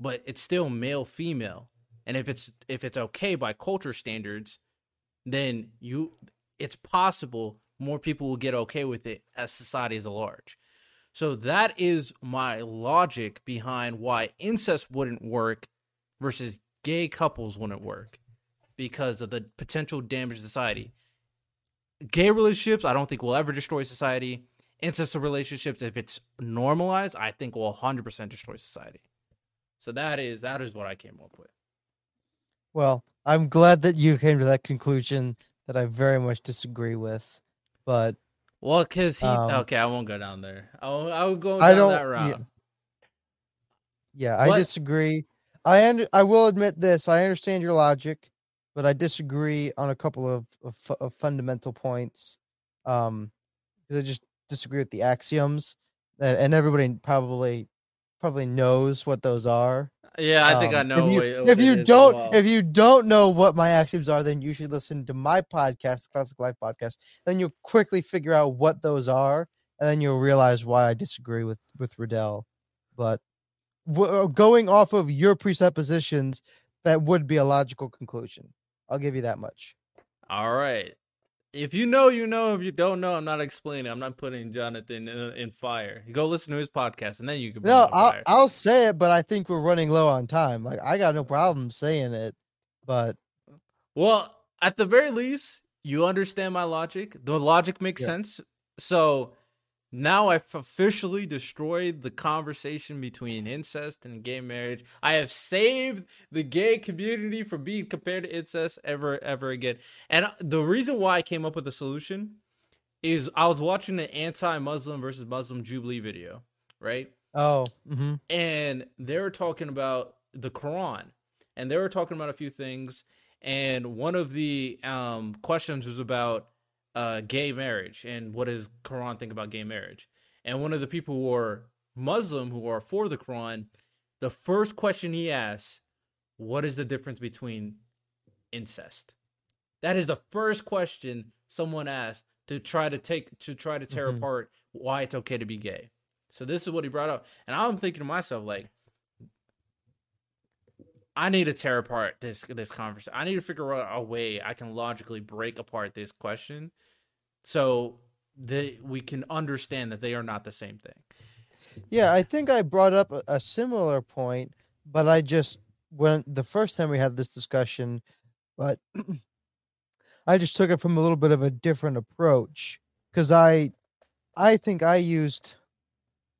But it's still male female. And if it's if it's okay by culture standards then you it's possible more people will get okay with it as society as a large so that is my logic behind why incest wouldn't work versus gay couples wouldn't work because of the potential damage to society. Gay relationships, I don't think will ever destroy society. Incest relationships, if it's normalized, I think will 100% destroy society. So that is that is what I came up with. Well, I'm glad that you came to that conclusion that I very much disagree with, but well, because he Um, okay, I won't go down there. I'll I'll go I don't- that route. yeah. Yeah, I disagree. I und- I will admit this. I understand your logic, but I disagree on a couple of, of, of fundamental points. Um, 'cause I just disagree with the axioms, that, and everybody probably probably knows what those are. Yeah, I think I Um, know. If you, if you don't, well. if you don't know what my axioms are, then you should listen to my podcast, the Classic Life Podcast. Then you'll quickly figure out what those are, and then you'll realize why I disagree with with Radell. But w- going off of your presuppositions, that would be a logical conclusion. I'll give you that much. All right. If you know, you know. If you don't know, I'm not explaining. I'm not putting Jonathan in, in fire. Go listen to his podcast, and then you can. No, I'll. I'll say it, but I think we're running low on time. Like I got no problem saying it, but Well, at the very least, you understand my logic. The logic makes Yeah. sense. So now I've officially destroyed the conversation between incest and gay marriage. I have saved the gay community from being compared to incest ever, ever again. And the reason why I came up with a solution is I was watching the anti-Muslim versus Muslim Jubilee video, right? oh, hmm and they were talking about the Quran, and they were talking about a few things. And one of the um, questions was about uh, gay marriage and what does Quran think about gay marriage. And one of the people who are Muslim who are for the Quran, the first question he asks, "What is the difference between incest?" That is the first question someone asks to try to take to try to tear Mhm. apart why it's okay to be gay. So this is what he brought up, and I'm thinking to myself like, I need to tear apart this this conversation. I need to figure out a way I can logically break apart this question, so that we can understand that they are not the same thing. Yeah, I think I brought up a, a similar point, but I just when the first time we had this discussion, but I just took it from a little bit of a different approach because I I think I used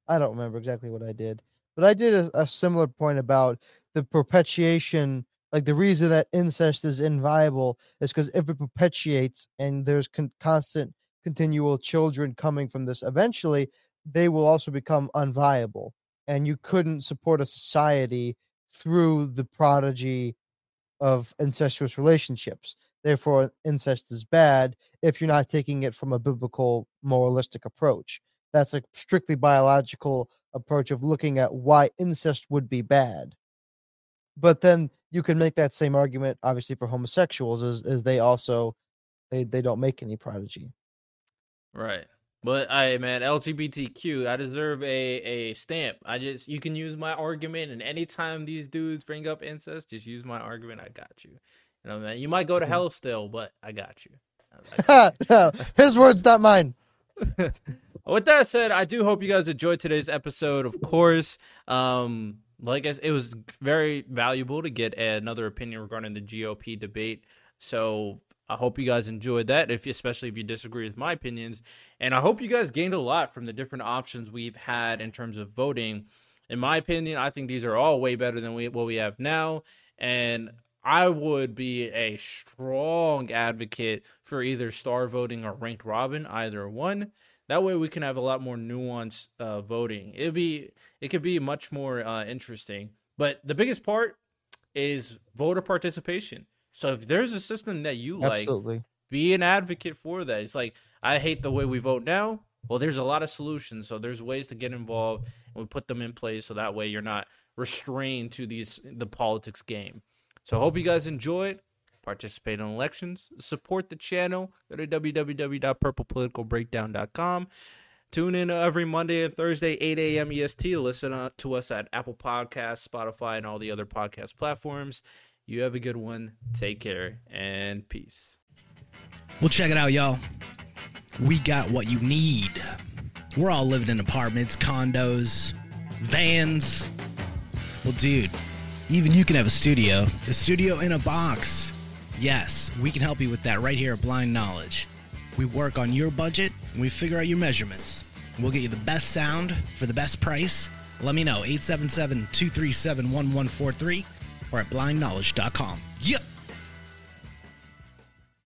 I don't remember exactly what I did, but I did a, a similar point about the perpetuation like the reason that incest is inviolable is because if it perpetuates and there's con- constant continual children coming from this eventually they will also become unviable and you couldn't support a society through the prodigy of incestuous relationships. Therefore incest is bad if you're not taking it from a biblical moralistic approach. That's a strictly biological approach of looking at why incest would be bad but then you can make that same argument obviously for homosexuals as, as they also they, they don't make any prodigy Right, But I man, LGBTQ, I deserve a a stamp. I just you can use my argument, and anytime these dudes bring up incest, just use my argument. I got you. You know, man. You might go to hell still, but I got you. I got you. His words, not mine. With that said, I do hope you guys enjoyed today's episode. Of course, um, like I, it was very valuable to get another opinion regarding the GOP debate. So I hope you guys enjoyed that, if especially if you disagree with my opinions, and I hope you guys gained a lot from the different options we've had in terms of voting. In my opinion, I think these are all way better than we, what we have now, and I would be a strong advocate for either star voting or ranked robin, either one. That way, we can have a lot more nuanced uh, voting. It'd be it could be much more uh, interesting. But the biggest part is voter participation. So if there's a system that you like, Absolutely. be an advocate for that. It's like I hate the way we vote now. Well, there's a lot of solutions. So there's ways to get involved, and we put them in place so that way you're not restrained to these the politics game. So I hope you guys enjoyed. Participate in elections. Support the channel. Go to www.purplepoliticalbreakdown.com. Tune in every Monday and Thursday, 8 a.m. EST, listen uh, to us at Apple Podcasts, Spotify, and all the other podcast platforms. You have a good one. Take care and peace. Well, check it out, y'all. We got what you need. We're all living in apartments, condos, vans. Well, dude even you can have a studio, a studio in a box. Yes, we can help you with that right here at Blind Knowledge. We work on your budget and we figure out your measurements. We'll get you the best sound for the best price. Let me know 877 237 1143 or at blindknowledge.com. Yep.